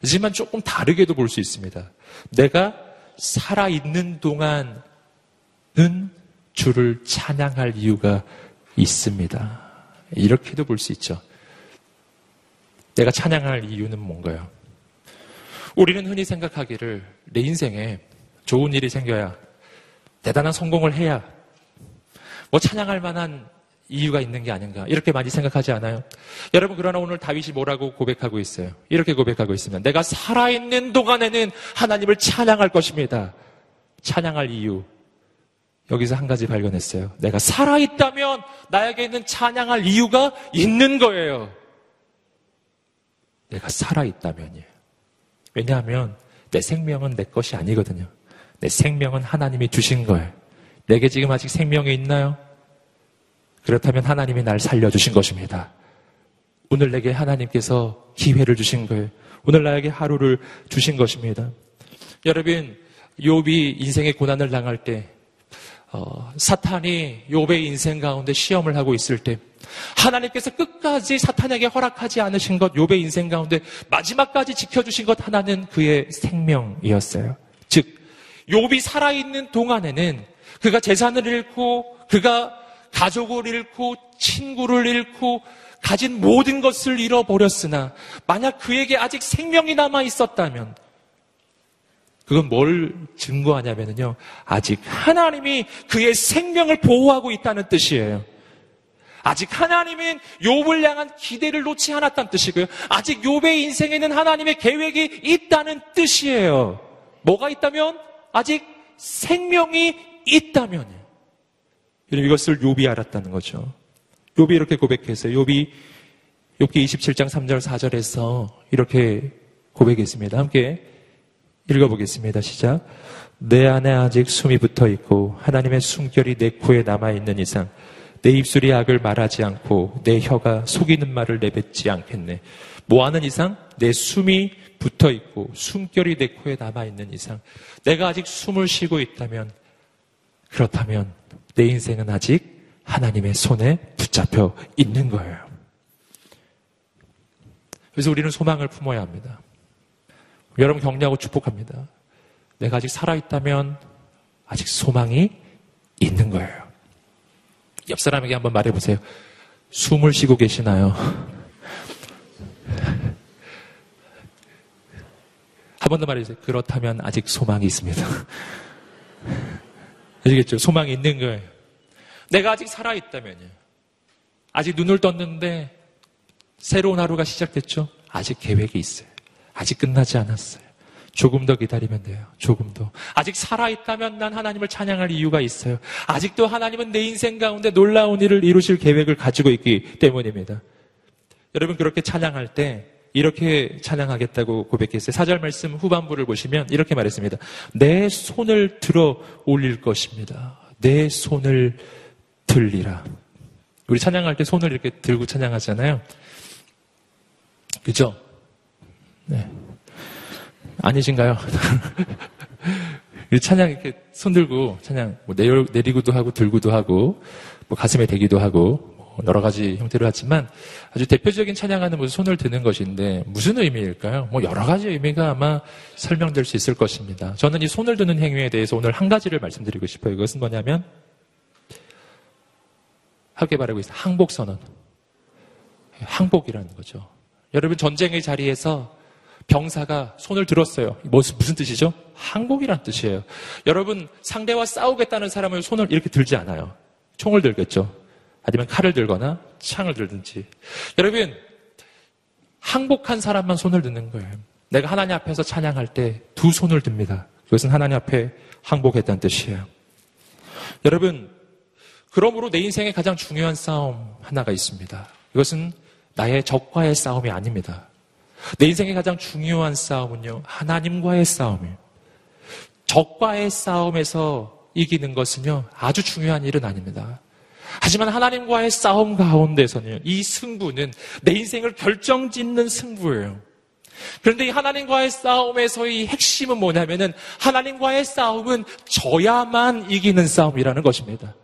하지만 조금 다르게도 볼 수 있습니다. 내가 살아있는 동안은 주를 찬양할 이유가 있습니다. 이렇게도 볼 수 있죠. 내가 찬양할 이유는 뭔가요? 우리는 흔히 생각하기를 내 인생에 좋은 일이 생겨야 대단한 성공을 해야 뭐 찬양할 만한 이유가 있는 게 아닌가 이렇게 많이 생각하지 않아요? 여러분 그러나 오늘 다윗이 뭐라고 고백하고 있어요? 이렇게 고백하고 있으면 내가 살아있는 동안에는 하나님을 찬양할 것입니다. 찬양할 이유 여기서 한 가지 발견했어요. 내가 살아있다면 나에게 있는 찬양할 이유가 있는 거예요. 내가 살아있다면이에요. 왜냐하면 내 생명은 내 것이 아니거든요. 내 생명은 하나님이 주신 거예요. 내게 지금 아직 생명이 있나요? 그렇다면 하나님이 날 살려주신 것입니다. 오늘 내게 하나님께서 기회를 주신 거예요. 오늘 나에게 하루를 주신 것입니다. 여러분, 욥이 인생의 고난을 당할 때 어, 사탄이 욥의 인생 가운데 시험을 하고 있을 때 하나님께서 끝까지 사탄에게 허락하지 않으신 것 욥의 인생 가운데 마지막까지 지켜주신 것 하나는 그의 생명이었어요. 즉 욥이 살아있는 동안에는 그가 재산을 잃고 그가 가족을 잃고 친구를 잃고 가진 모든 것을 잃어버렸으나 만약 그에게 아직 생명이 남아 있었다면 그건 뭘 증거하냐면요. 아직 하나님이 그의 생명을 보호하고 있다는 뜻이에요. 아직 하나님은 욥을 향한 기대를 놓지 않았다는 뜻이고요. 아직 욥의 인생에는 하나님의 계획이 있다는 뜻이에요. 뭐가 있다면? 아직 생명이 있다면. 이것을 욥이 알았다는 거죠. 욥이 이렇게 고백했어요. 욥이 욥기 27장 3절 4절에서 이렇게 고백했습니다. 함께 읽어보겠습니다. 시작. 내 안에 아직 숨이 붙어 있고 하나님의 숨결이 내 코에 남아 있는 이상 내 입술이 악을 말하지 않고 내 혀가 속이는 말을 내뱉지 않겠네. 뭐 하는 이상 내 숨이 붙어 있고 숨결이 내 코에 남아 있는 이상 내가 아직 숨을 쉬고 있다면 그렇다면 내 인생은 아직 하나님의 손에 붙잡혀 있는 거예요. 그래서 우리는 소망을 품어야 합니다. 여러분 격려하고 축복합니다. 내가 아직 살아있다면 아직 소망이 있는 거예요. 옆 사람에게 한번 말해보세요. 숨을 쉬고 계시나요? 한 번 더 말해주세요. 그렇다면 아직 소망이 있습니다. 아시겠죠? 소망이 있는 거예요. 내가 아직 살아있다면요. 아직 눈을 떴는데 새로운 하루가 시작됐죠? 아직 계획이 있어요. 아직 끝나지 않았어요. 조금 더 기다리면 돼요. 조금 더. 아직 살아있다면 난 하나님을 찬양할 이유가 있어요. 아직도 하나님은 내 인생 가운데 놀라운 일을 이루실 계획을 가지고 있기 때문입니다. 여러분 그렇게 찬양할 때 이렇게 찬양하겠다고 고백했어요. 사절 말씀 후반부를 보시면 이렇게 말했습니다. 내 손을 들어 올릴 것입니다. 내 손을 들리라. 우리 찬양할 때 손을 이렇게 들고 찬양하잖아요. 그죠? 네. 아니신가요? 찬양 이렇게 손 들고 찬양 뭐 내리고도 하고 들고도 하고 뭐 가슴에 대기도 하고 뭐 여러 가지 형태를 하지만 아주 대표적인 찬양하는 모습 손을 드는 것인데 무슨 의미일까요? 뭐 여러 가지 의미가 아마 설명될 수 있을 것입니다. 저는 이 손을 드는 행위에 대해서 오늘 한 가지를 말씀드리고 싶어요. 이것은 뭐냐면 하게 바라고 있어요. 항복 선언. 항복이라는 거죠. 여러분 전쟁의 자리에서 병사가 손을 들었어요. 무슨, 무슨 뜻이죠? 항복이란 뜻이에요. 여러분 상대와 싸우겠다는 사람을 손을 이렇게 들지 않아요. 총을 들겠죠. 아니면 칼을 들거나 창을 들든지. 여러분 항복한 사람만 손을 드는 거예요. 내가 하나님 앞에서 찬양할 때 두 손을 듭니다. 그것은 하나님 앞에 항복했다는 뜻이에요. 여러분 그러므로 내 인생에 가장 중요한 싸움 하나가 있습니다. 이것은 나의 적과의 싸움이 아닙니다. 내 인생의 가장 중요한 싸움은요, 하나님과의 싸움이에요. 적과의 싸움에서 이기는 것은요, 아주 중요한 일은 아닙니다. 하지만 하나님과의 싸움 가운데서는 이 승부는 내 인생을 결정 짓는 승부예요. 그런데 이 하나님과의 싸움에서의 핵심은 뭐냐면은 하나님과의 싸움은 져야만 이기는 싸움이라는 것입니다.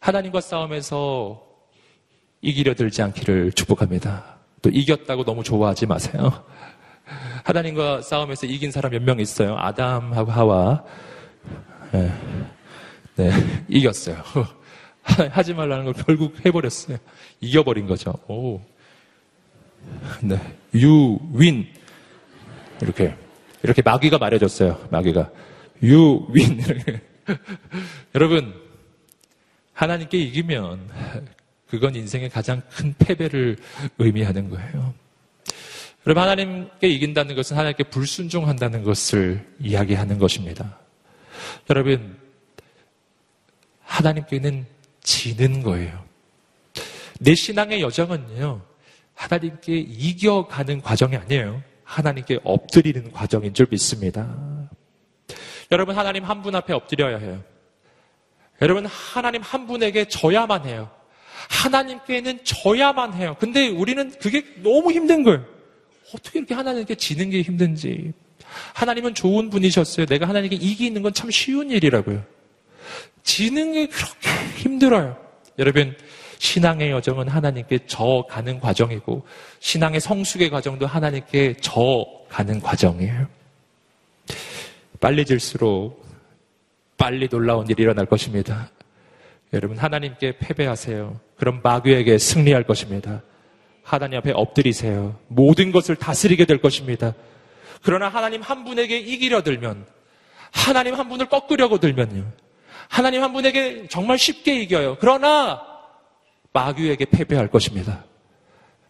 하나님과 싸움에서 이기려 들지 않기를 축복합니다. 또 이겼다고 너무 좋아하지 마세요. 하나님과 싸움에서 이긴 사람 몇 명 있어요. 아담하고 하와. 네, 네 이겼어요. 하지 말라는 걸 결국 해버렸어요. 이겨버린 거죠. 오. 네. You win. 이렇게. 이렇게 마귀가 말해줬어요. 마귀가. You win. 여러분, 하나님께 이기면 그건 인생의 가장 큰 패배를 의미하는 거예요. 여러분, 하나님께 이긴다는 것은 하나님께 불순종한다는 것을 이야기하는 것입니다. 여러분, 하나님께는 지는 거예요. 내 신앙의 여정은요, 하나님께 이겨가는 과정이 아니에요. 하나님께 엎드리는 과정인 줄 믿습니다. 여러분, 하나님 한 분 앞에 엎드려야 해요. 여러분, 하나님 한 분에게 져야만 해요. 하나님께는 져야만 해요. 근데 우리는 그게 너무 힘든 거예요. 어떻게 이렇게 하나님께 지는 게 힘든지. 하나님은 좋은 분이셨어요. 내가 하나님께 이기는 건 참 쉬운 일이라고요. 지는 게 그렇게 힘들어요. 여러분, 신앙의 여정은 하나님께 져 가는 과정이고, 신앙의 성숙의 과정도 하나님께 져 가는 과정이에요. 빨리 질수록 빨리 놀라운 일이 일어날 것입니다. 여러분, 하나님께 패배하세요. 그럼 마귀에게 승리할 것입니다. 하나님 앞에 엎드리세요. 모든 것을 다스리게 될 것입니다. 그러나 하나님 한 분에게 이기려 들면, 하나님 한 분을 꺾으려고 들면요. 하나님 한 분에게 정말 쉽게 이겨요. 그러나 마귀에게 패배할 것입니다.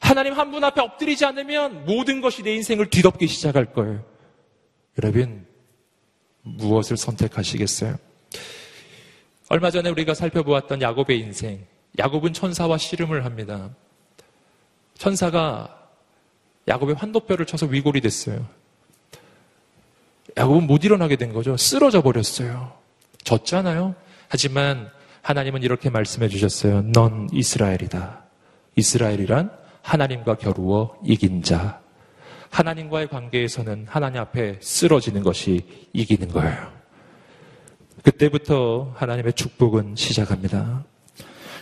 하나님 한 분 앞에 엎드리지 않으면 모든 것이 내 인생을 뒤덮기 시작할 거예요. 여러분, 무엇을 선택하시겠어요? 얼마 전에 우리가 살펴보았던 야곱의 인생. 야곱은 천사와 씨름을 합니다. 천사가 야곱의 환도뼈를 쳐서 위골이 됐어요. 야곱은 못 일어나게 된 거죠. 쓰러져 버렸어요. 졌잖아요. 하지만 하나님은 이렇게 말씀해 주셨어요. 넌 이스라엘이다. 이스라엘이란 하나님과 겨루어 이긴 자. 하나님과의 관계에서는 하나님 앞에 쓰러지는 것이 이기는 거예요. 그때부터 하나님의 축복은 시작합니다.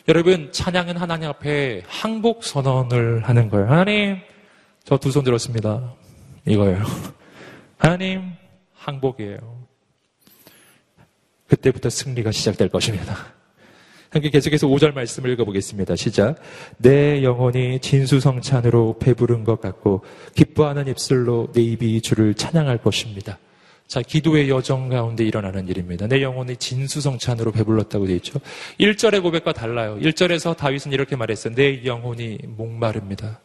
여러분, 찬양은 하나님 앞에 항복 선언을 하는 거예요. 하나님, 저 두 손 들었습니다. 이거예요. 하나님, 항복이에요. 그때부터 승리가 시작될 것입니다. 함께 계속해서 5절 말씀을 읽어보겠습니다. 시작. 내 영혼이 진수성찬으로 배부른 것 같고 기뻐하는 입술로 내 입이 주를 찬양할 것입니다. 자, 기도의 여정 가운데 일어나는 일입니다. 내 영혼이 진수성찬으로 배불렀다고 되어 있죠. 1절의 고백과 달라요. 1절에서 다윗은 이렇게 말했어요. 내 영혼이 목마릅니다.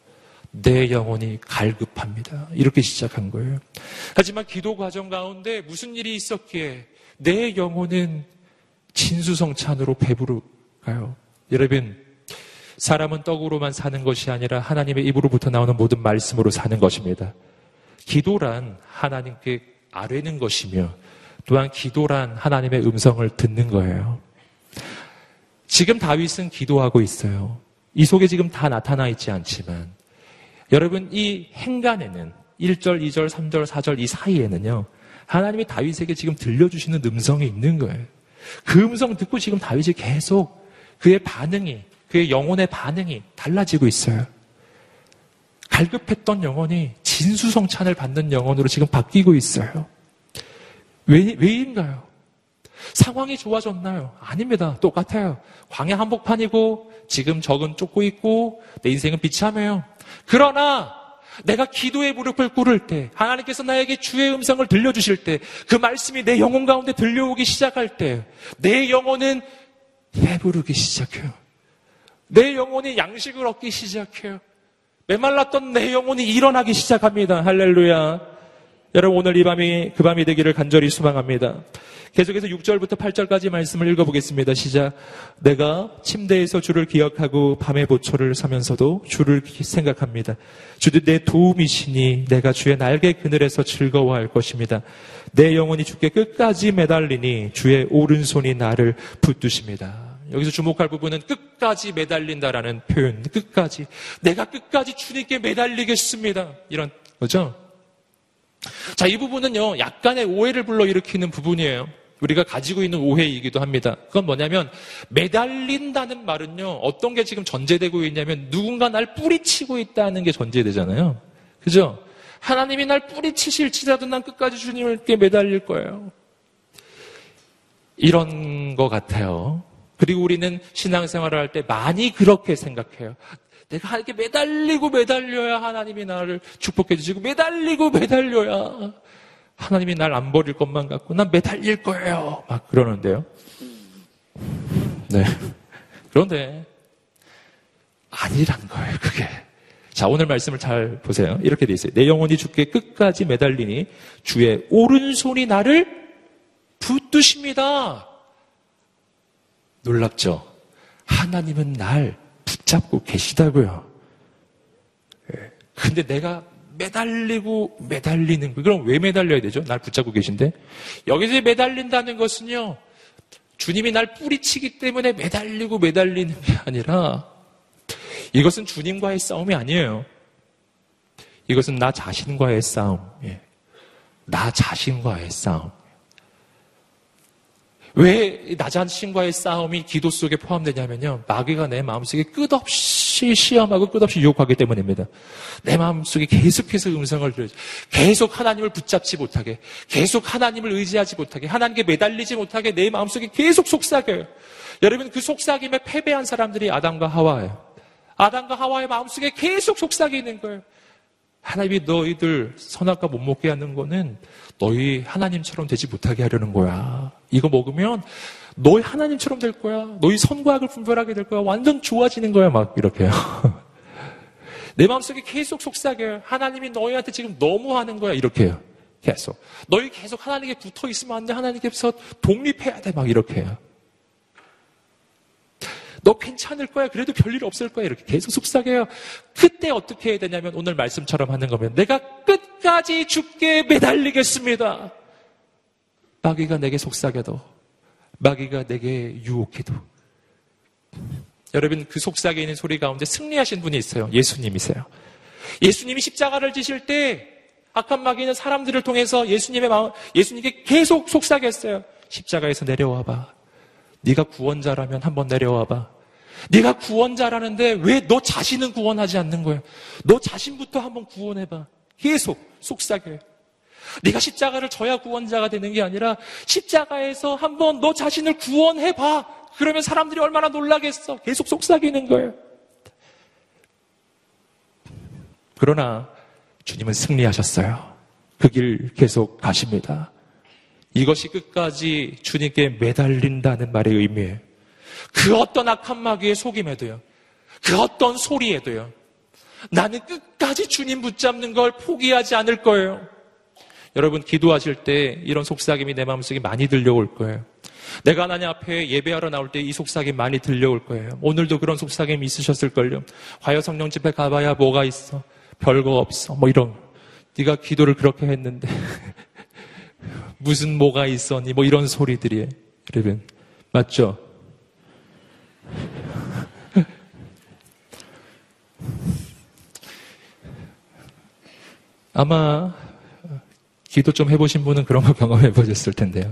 내 영혼이 갈급합니다. 이렇게 시작한 거예요. 하지만 기도 과정 가운데 무슨 일이 있었기에 내 영혼은 진수성찬으로 배부를까요? 여러분, 사람은 떡으로만 사는 것이 아니라 하나님의 입으로부터 나오는 모든 말씀으로 사는 것입니다. 기도란 하나님께 아뢰는 것이며 또한 기도란 하나님의 음성을 듣는 거예요. 지금 다윗은 기도하고 있어요. 이 속에 지금 다 나타나 있지 않지만 여러분 이 행간에는 1절, 2절, 3절, 4절 이 사이에는요. 하나님이 다윗에게 지금 들려주시는 음성이 있는 거예요. 그 음성 듣고 지금 다윗이 계속 그의 반응이 그의 영혼의 반응이 달라지고 있어요. 갈급했던 영혼이 진수성찬을 받는 영혼으로 지금 바뀌고 있어요. 왜, 왜인가요? 상황이 좋아졌나요? 아닙니다. 똑같아요. 광야 한복판이고, 지금 적은 쫓고 있고, 내 인생은 비참해요. 그러나, 내가 기도의 무릎을 꿇을 때, 하나님께서 나에게 주의 음성을 들려주실 때, 그 말씀이 내 영혼 가운데 들려오기 시작할 때, 내 영혼은 배부르기 시작해요. 내 영혼이 양식을 얻기 시작해요. 메말랐던 내 영혼이 일어나기 시작합니다. 할렐루야. 여러분 오늘 이 밤이 그 밤이 되기를 간절히 소망합니다. 계속해서 6절부터 8절까지 말씀을 읽어보겠습니다. 시작. 내가 침대에서 주를 기억하고 밤의 보초를 서면서도 주를 생각합니다. 주도 내 도움이시니 내가 주의 날개 그늘에서 즐거워할 것입니다. 내 영혼이 주께 끝까지 매달리니 주의 오른손이 나를 붙드십니다. 여기서 주목할 부분은 끝까지 매달린다라는 표현. 끝까지. 내가 끝까지 주님께 매달리겠습니다. 이런 거죠. 자, 이 부분은요, 약간의 오해를 불러일으키는 부분이에요. 우리가 가지고 있는 오해이기도 합니다. 그건 뭐냐면, 매달린다는 말은요, 어떤 게 지금 전제되고 있냐면, 누군가 날 뿌리치고 있다는 게 전제되잖아요. 그죠? 하나님이 날 뿌리치실지라도 난 끝까지 주님께 매달릴 거예요. 이런 것 같아요. 그리고 우리는 신앙생활을 할 때 많이 그렇게 생각해요. 내가 이렇게 매달리고 매달려야 하나님이 나를 축복해 주시고 매달리고 매달려야 하나님이 날 안 버릴 것만 같고 난 매달릴 거예요. 막 그러는데요. 네. 그런데 아니란 거예요, 그게. 자, 오늘 말씀을 잘 보세요. 이렇게 돼 있어요. 내 영혼이 주께 끝까지 매달리니 주의 오른손이 나를 붙드십니다. 놀랍죠? 하나님은 날 붙잡고 계시다고요. 예. 근데 내가 매달리고 매달리는 거. 그럼 왜 매달려야 되죠? 날 붙잡고 계신데. 여기서 매달린다는 것은요. 주님이 날 뿌리치기 때문에 매달리고 매달리는 게 아니라 이것은 주님과의 싸움이 아니에요. 이것은 나 자신과의 싸움. 예. 나 자신과의 싸움. 왜나 자신과의 싸움이 기도 속에 포함되냐면요. 마귀가 내 마음속에 끝없이 시험하고 끝없이 유혹하기 때문입니다. 내 마음속에 계속해서 음성을 들려줘. 계속 하나님을 붙잡지 못하게, 계속 하나님을 의지하지 못하게, 하나님께 매달리지 못하게 내 마음속에 계속 속삭여요. 여러분 그 속삭임에 패배한 사람들이 아담과 하와예요. 아담과 하와의 마음속에 계속 속삭이는 거예요. 하나님이 너희들 선악과 못 먹게 하는 거는 너희 하나님처럼 되지 못하게 하려는 거야. 이거 먹으면 너희 하나님처럼 될 거야. 너희 선과 악을 분별하게 될 거야. 완전 좋아지는 거야. 막 이렇게요. 내 마음속에 계속 속삭여요. 하나님이 너희한테 지금 너무 하는 거야. 이렇게요. 계속. 너희 계속 하나님께 붙어 있으면 안 돼. 하나님께서 독립해야 돼. 막 이렇게요. 너 괜찮을 거야. 그래도 별일 없을 거야. 이렇게 계속 속삭여요. 그때 어떻게 해야 되냐면 오늘 말씀처럼 하는 거면 내가 끝까지 죽게 매달리겠습니다. 마귀가 내게 속삭여도 마귀가 내게 유혹해도 여러분 그 속삭이는 소리 가운데 승리하신 분이 있어요. 예수님이세요. 예수님이 십자가를 지실 때 악한 마귀는 사람들을 통해서 예수님의 마음 예수님께 계속 속삭였어요. 십자가에서 내려와 봐. 네가 구원자라면 한번 내려와 봐. 네가 구원자라는데 왜 너 자신은 구원하지 않는 거야? 너 자신부터 한번 구원해봐. 계속 속삭여요. 네가 십자가를 져야 구원자가 되는 게 아니라 십자가에서 한번 너 자신을 구원해 봐. 그러면 사람들이 얼마나 놀라겠어. 계속 속삭이는 거예요. 그러나 주님은 승리하셨어요. 그 길 계속 가십니다. 이것이 끝까지 주님께 매달린다는 말의 의미예요. 그 어떤 악한 마귀의 속임에도요. 그 어떤 소리에도요. 나는 끝까지 주님 붙잡는 걸 포기하지 않을 거예요. 여러분 기도하실 때 이런 속삭임이 내 마음속에 많이 들려올 거예요. 내가 하나님 앞에 예배하러 나올 때 이 속삭임 많이 들려올 거예요. 오늘도 그런 속삭임이 있으셨을걸요. 화요 성령 집에 가봐야 뭐가 있어. 별거 없어. 뭐 이런. 네가 기도를 그렇게 했는데 무슨 뭐가 있었니? 뭐 이런 소리들이에요. 여러분 맞죠? 아마 기도 좀 해보신 분은 그런 거 경험해 보셨을 텐데요.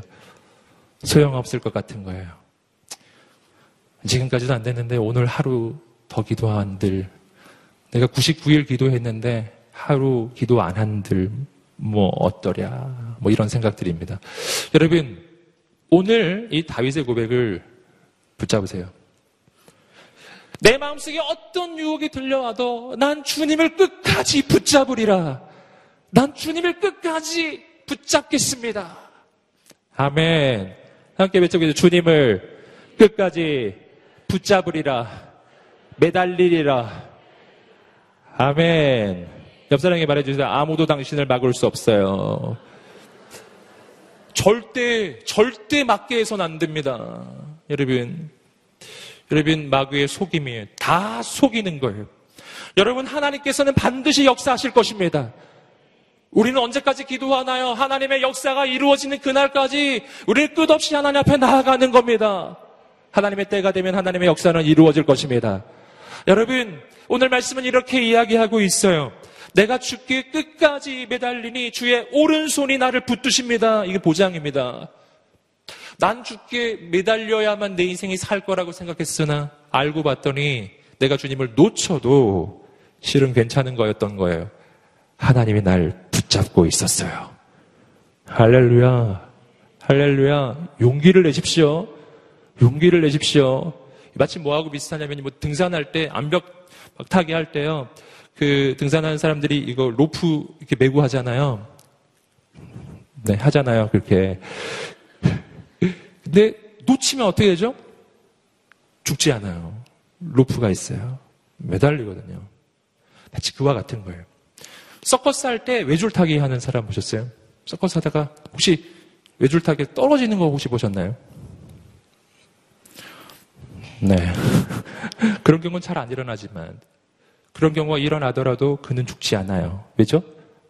소용없을 것 같은 거예요. 지금까지도 안 됐는데 오늘 하루 더 기도 한들 내가 99일 기도했는데 하루 기도 안 한들 뭐 어떠랴 뭐 이런 생각들입니다. 여러분 오늘 이 다윗의 고백을 붙잡으세요. 내 마음속에 어떤 유혹이 들려와도 난 주님을 끝까지 붙잡으리라. 난 주님을 끝까지 붙잡겠습니다. 아멘. 함께 외쳐보세요. 주님을 끝까지 붙잡으리라. 매달리리라. 아멘. 옆 사람에게 말해주세요. 아무도 당신을 막을 수 없어요. 절대, 절대 막게 해서는 안 됩니다. 여러분. 여러분, 마귀의 속임이에요. 다 속이는 거예요. 여러분, 하나님께서는 반드시 역사하실 것입니다. 우리는 언제까지 기도하나요? 하나님의 역사가 이루어지는 그날까지 우리는 끝없이 하나님 앞에 나아가는 겁니다. 하나님의 때가 되면 하나님의 역사는 이루어질 것입니다. 여러분, 오늘 말씀은 이렇게 이야기하고 있어요. 내가 죽게 끝까지 매달리니 주의 오른손이 나를 붙드십니다. 이게 보장입니다. 난 죽게 매달려야만 내 인생이 살 거라고 생각했으나 알고 봤더니 내가 주님을 놓쳐도 실은 괜찮은 거였던 거예요. 하나님이 날 붙잡고 있었어요. 할렐루야. 할렐루야. 용기를 내십시오. 용기를 내십시오. 마치 뭐하고 비슷하냐면 뭐 등산할 때 암벽 타기 할 때요. 그 등산하는 사람들이 이거 로프 이렇게 메고 하잖아요. 네, 하잖아요. 그렇게. 근데 놓치면 어떻게 되죠? 죽지 않아요. 로프가 있어요. 매달리거든요. 마치 그와 같은 거예요. 서커스 할 때 외줄타기 하는 사람 보셨어요? 서커스 하다가 혹시 외줄타기 떨어지는 거 혹시 보셨나요? 네. 그런 경우는 잘 안 일어나지만 그런 경우가 일어나더라도 그는 죽지 않아요. 왜죠?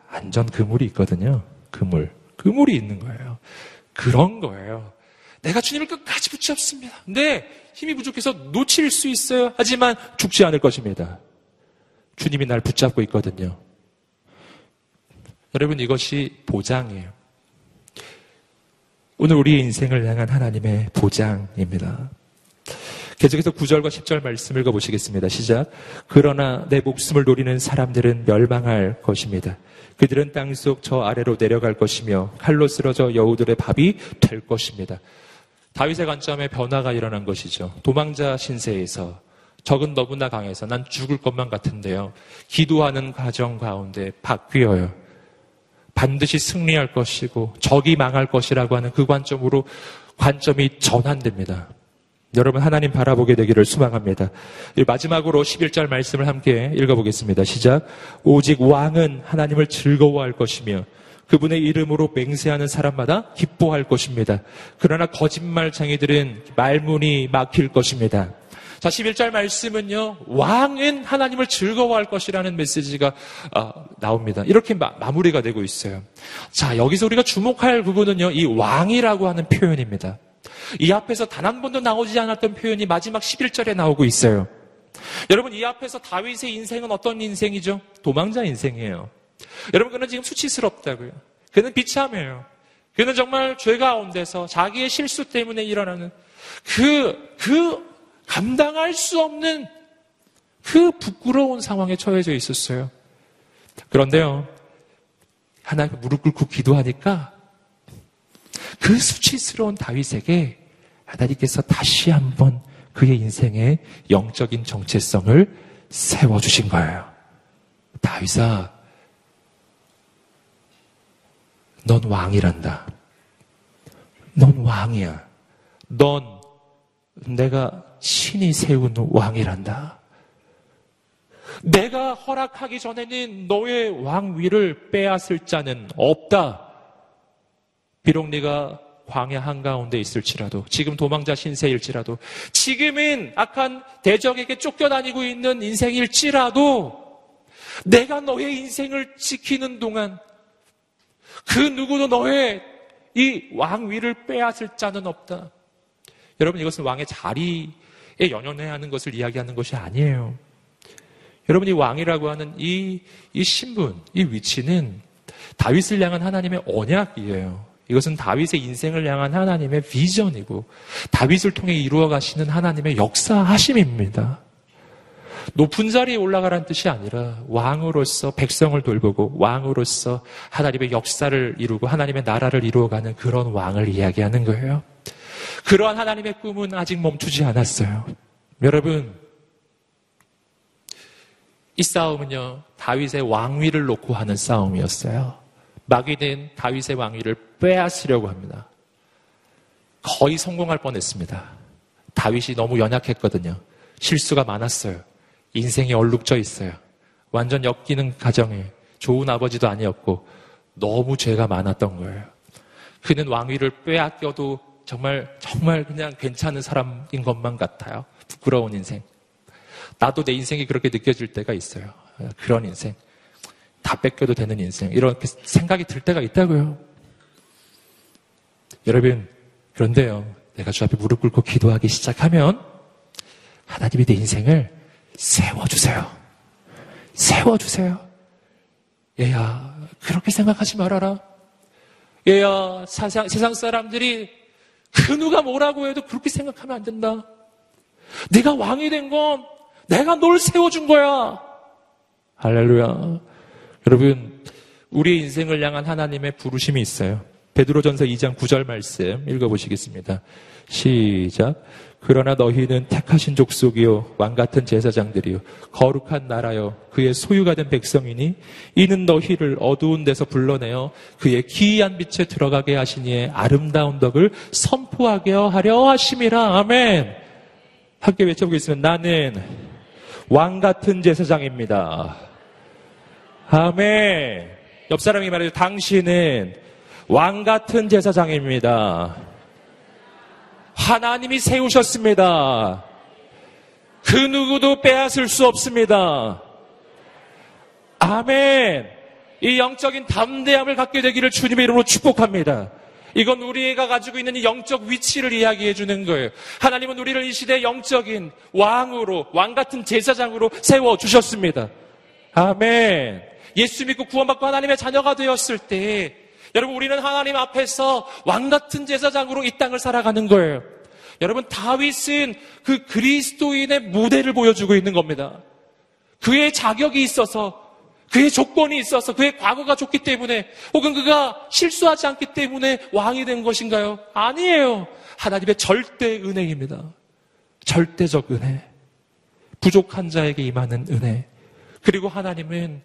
안전 그물이 있거든요. 그물. 그물이 있는 거예요. 그런 거예요. 내가 주님을 끝까지 붙잡습니다. 근데 힘이 부족해서 놓칠 수 있어요. 하지만 죽지 않을 것입니다. 주님이 날 붙잡고 있거든요. 여러분 이것이 보장이에요. 오늘 우리의 인생을 향한 하나님의 보장입니다. 계속해서 9절과 10절 말씀 읽어보시겠습니다. 시작. 그러나 내 목숨을 노리는 사람들은 멸망할 것입니다. 그들은 땅속 저 아래로 내려갈 것이며 칼로 쓰러져 여우들의 밥이 될 것입니다. 다윗의 관점에 변화가 일어난 것이죠. 도망자 신세에서 적은 너무나 강해서 난 죽을 것만 같은데요. 기도하는 과정 가운데 바뀌어요. 반드시 승리할 것이고 적이 망할 것이라고 하는 그 관점으로 관점이 전환됩니다. 여러분 하나님 바라보게 되기를 소망합니다. 마지막으로 11절 말씀을 함께 읽어보겠습니다. 시작. 오직 왕은 하나님을 즐거워할 것이며 그분의 이름으로 맹세하는 사람마다 기뻐할 것입니다. 그러나 거짓말장이들은 말문이 막힐 것입니다. 자, 11절 말씀은요, 왕은 하나님을 즐거워할 것이라는 메시지가 어, 나옵니다. 이렇게 마, 마무리가 되고 있어요. 자, 여기서 우리가 주목할 부분은요, 이 왕이라고 하는 표현입니다. 이 앞에서 단 한 번도 나오지 않았던 표현이 마지막 11절에 나오고 있어요. 여러분, 이 앞에서 다윗의 인생은 어떤 인생이죠? 도망자 인생이에요. 여러분, 그는 지금 수치스럽다고요. 그는 비참해요. 그는 정말 죄 가운데서 자기의 실수 때문에 일어나는 그, 그 감당할 수 없는 그 부끄러운 상황에 처해져 있었어요. 그런데요, 하나님 무릎 꿇고 기도하니까 그 수치스러운 다윗에게 하나님께서 다시 한번 그의 인생의 영적인 정체성을 세워주신 거예요. 다윗아, 넌 왕이란다. 넌 왕이야. 넌 내가 신이 세운 왕이란다. 내가 허락하기 전에는 너의 왕위를 빼앗을 자는 없다. 비록 네가 광야 한가운데 있을지라도 지금 도망자 신세일지라도 지금은 악한 대적에게 쫓겨다니고 있는 인생일지라도 내가 너의 인생을 지키는 동안 그 누구도 너의 이 왕위를 빼앗을 자는 없다. 여러분 이것은 왕의 자리에 연연해야 하는 것을 이야기하는 것이 아니에요. 여러분 이 왕이라고 하는 이, 이 신분, 이 위치는 다윗을 향한 하나님의 언약이에요. 이것은 다윗의 인생을 향한 하나님의 비전이고 다윗을 통해 이루어 가시는 하나님의 역사하심입니다. 높은 자리에 올라가라는 뜻이 아니라 왕으로서 백성을 돌보고 왕으로서 하나님의 역사를 이루고 하나님의 나라를 이루어가는 그런 왕을 이야기하는 거예요. 그러한 하나님의 꿈은 아직 멈추지 않았어요. 여러분, 이 싸움은요, 다윗의 왕위를 놓고 하는 싸움이었어요. 마귀는 다윗의 왕위를 빼앗으려고 합니다. 거의 성공할 뻔했습니다. 다윗이 너무 연약했거든요. 실수가 많았어요. 인생이 얼룩져 있어요. 완전 엮이는 가정에 좋은 아버지도 아니었고 너무 죄가 많았던 거예요. 그는 왕위를 빼앗겨도 정말 정말 그냥 괜찮은 사람인 것만 같아요. 부끄러운 인생. 나도 내 인생이 그렇게 느껴질 때가 있어요. 그런 인생. 다 뺏겨도 되는 인생. 이렇게 생각이 들 때가 있다고요. 여러분, 그런데요. 내가 주 앞에 무릎 꿇고 기도하기 시작하면 하나님이 내 인생을 세워주세요. 세워주세요. 얘야, 그렇게 생각하지 말아라. 얘야, 사상, 세상 사람들이 그 누가 뭐라고 해도 그렇게 생각하면 안 된다. 네가 왕이 된 건 내가 널 세워준 거야. 할렐루야. 여러분, 우리의 인생을 향한 하나님의 부르심이 있어요. 베드로전서 2장 9절 말씀 읽어보시겠습니다. 시작. 그러나 너희는 택하신 족속이요 왕 같은 제사장들이요 거룩한 나라요 그의 소유가 된 백성이니 이는 너희를 어두운 데서 불러내어 그의 기이한 빛에 들어가게 하시니에 아름다운 덕을 선포하게 하려 하심이라 아멘. 함께 외쳐보겠습니다. 나는 왕 같은 제사장입니다. 아멘. 옆 사람이 말해요. 당신은 왕 같은 제사장입니다. 하나님이 세우셨습니다. 그 누구도 빼앗을 수 없습니다. 아멘. 이 영적인 담대함을 갖게 되기를 주님의 이름으로 축복합니다. 이건 우리가 가지고 있는 이 영적 위치를 이야기해 주는 거예요. 하나님은 우리를 이 시대 영적인 왕으로, 왕 같은 제사장으로 세워 주셨습니다. 아멘. 예수 믿고 구원받고 하나님의 자녀가 되었을 때 여러분 우리는 하나님 앞에서 왕 같은 제사장으로 이 땅을 살아가는 거예요. 여러분 다윗은 그 그리스도인의 무대를 보여주고 있는 겁니다. 그의 자격이 있어서 그의 조건이 있어서 그의 과거가 좋기 때문에 혹은 그가 실수하지 않기 때문에 왕이 된 것인가요? 아니에요. 하나님의 절대 은혜입니다. 절대적 은혜. 부족한 자에게 임하는 은혜. 그리고 하나님은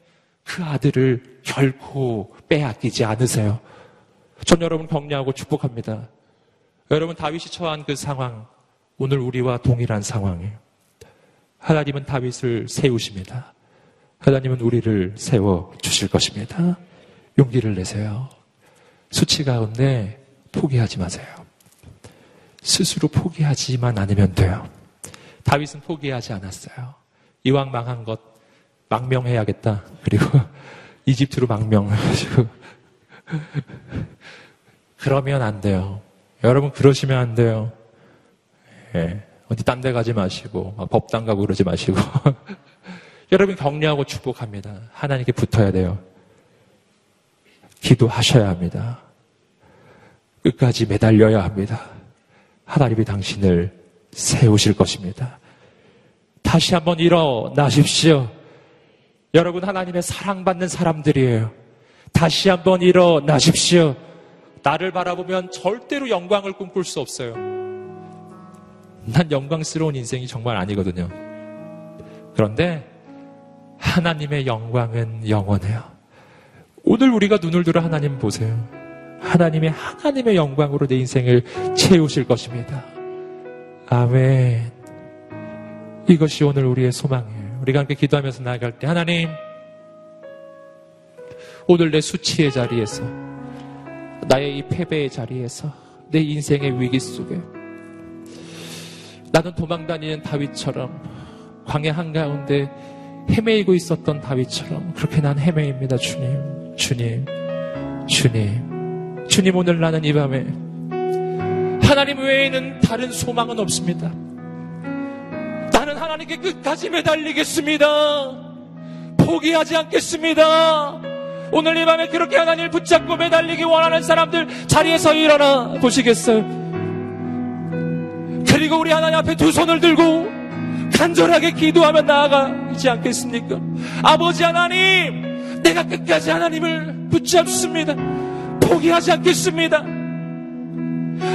그 아들을 결코 빼앗기지 않으세요. 전 여러분 격려하고 축복합니다. 여러분 다윗이 처한 그 상황, 오늘 우리와 동일한 상황이에요. 하나님은 다윗을 세우십니다. 하나님은 우리를 세워 주실 것입니다. 용기를 내세요. 수치 가운데 포기하지 마세요. 스스로 포기하지만 않으면 돼요. 다윗은 포기하지 않았어요. 이왕 망한 것 망명해야겠다. 그리고 이집트로 망명해가지고 그러면 안 돼요. 여러분 그러시면 안 돼요. 예, 어디 딴 데 가지 마시고 법당 가고 그러지 마시고 여러분 격려하고 축복합니다. 하나님께 붙어야 돼요. 기도하셔야 합니다. 끝까지 매달려야 합니다. 하나님이 당신을 세우실 것입니다. 다시 한번 일어나십시오. 여러분 하나님의 사랑받는 사람들이에요. 다시 한번 일어나십시오. 나를 바라보면 절대로 영광을 꿈꿀 수 없어요. 난 영광스러운 인생이 정말 아니거든요. 그런데 하나님의 영광은 영원해요. 오늘 우리가 눈을 들어 하나님 보세요. 하나님의 하나님의 영광으로 내 인생을 채우실 것입니다. 아멘. 이것이 오늘 우리의 소망이에요. 우리가 함께 기도하면서 나아갈 때 하나님 오늘 내 수치의 자리에서 나의 이 패배의 자리에서 내 인생의 위기 속에 나는 도망다니는 다윗처럼 광야 한가운데 헤매이고 있었던 다윗처럼 그렇게 난 헤매입니다 주님 주님 주님. 주님 오늘 나는 이 밤에 하나님 외에는 다른 소망은 없습니다 하나님께 끝까지 매달리겠습니다. 포기하지 않겠습니다. 오늘 이 밤에 그렇게 하나님을 붙잡고 매달리기 원하는 사람들 자리에서 일어나 보시겠어요? 그리고 우리 하나님 앞에 두 손을 들고 간절하게 기도하며 나아가지 않겠습니까? 아버지 하나님, 내가 끝까지 하나님을 붙잡습니다. 포기하지 않겠습니다.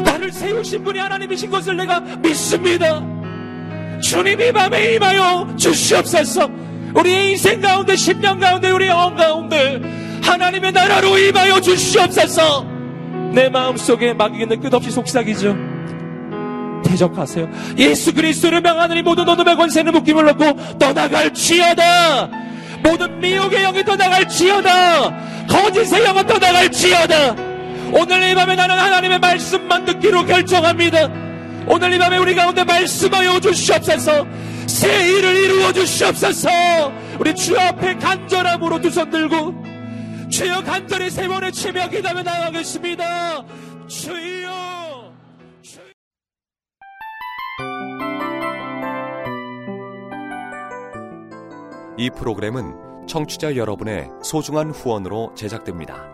나를 세우신 분이 하나님이신 것을 내가 믿습니다. 주님이 밤에 임하여 주시옵소서. 우리의 인생 가운데, 10년 가운데, 우리의 영 가운데 하나님의 나라로 임하여 주시옵소서. 내 마음속에 마귀는 끝없이 속삭이죠. 대적하세요. 예수 그리스도를 명하느니 모든 어둠의 권세는 묶임을 놓고 떠나갈 지어다. 모든 미혹의 영이 떠나갈 지어다. 거짓의 영은 떠나갈 지어다. 오늘 이 밤에 나는 하나님의 말씀만 듣기로 결정합니다. 오늘 이 밤에 우리 가운데 말씀하여 주시옵소서. 새 일을 이루어 주시옵소서. 우리 주 앞에 간절함으로 두 손 들고 주여 간절히 세 번의 치며 기다며 나가겠습니다. 주여. 주여. 이 프로그램은 청취자 여러분의 소중한 후원으로 제작됩니다.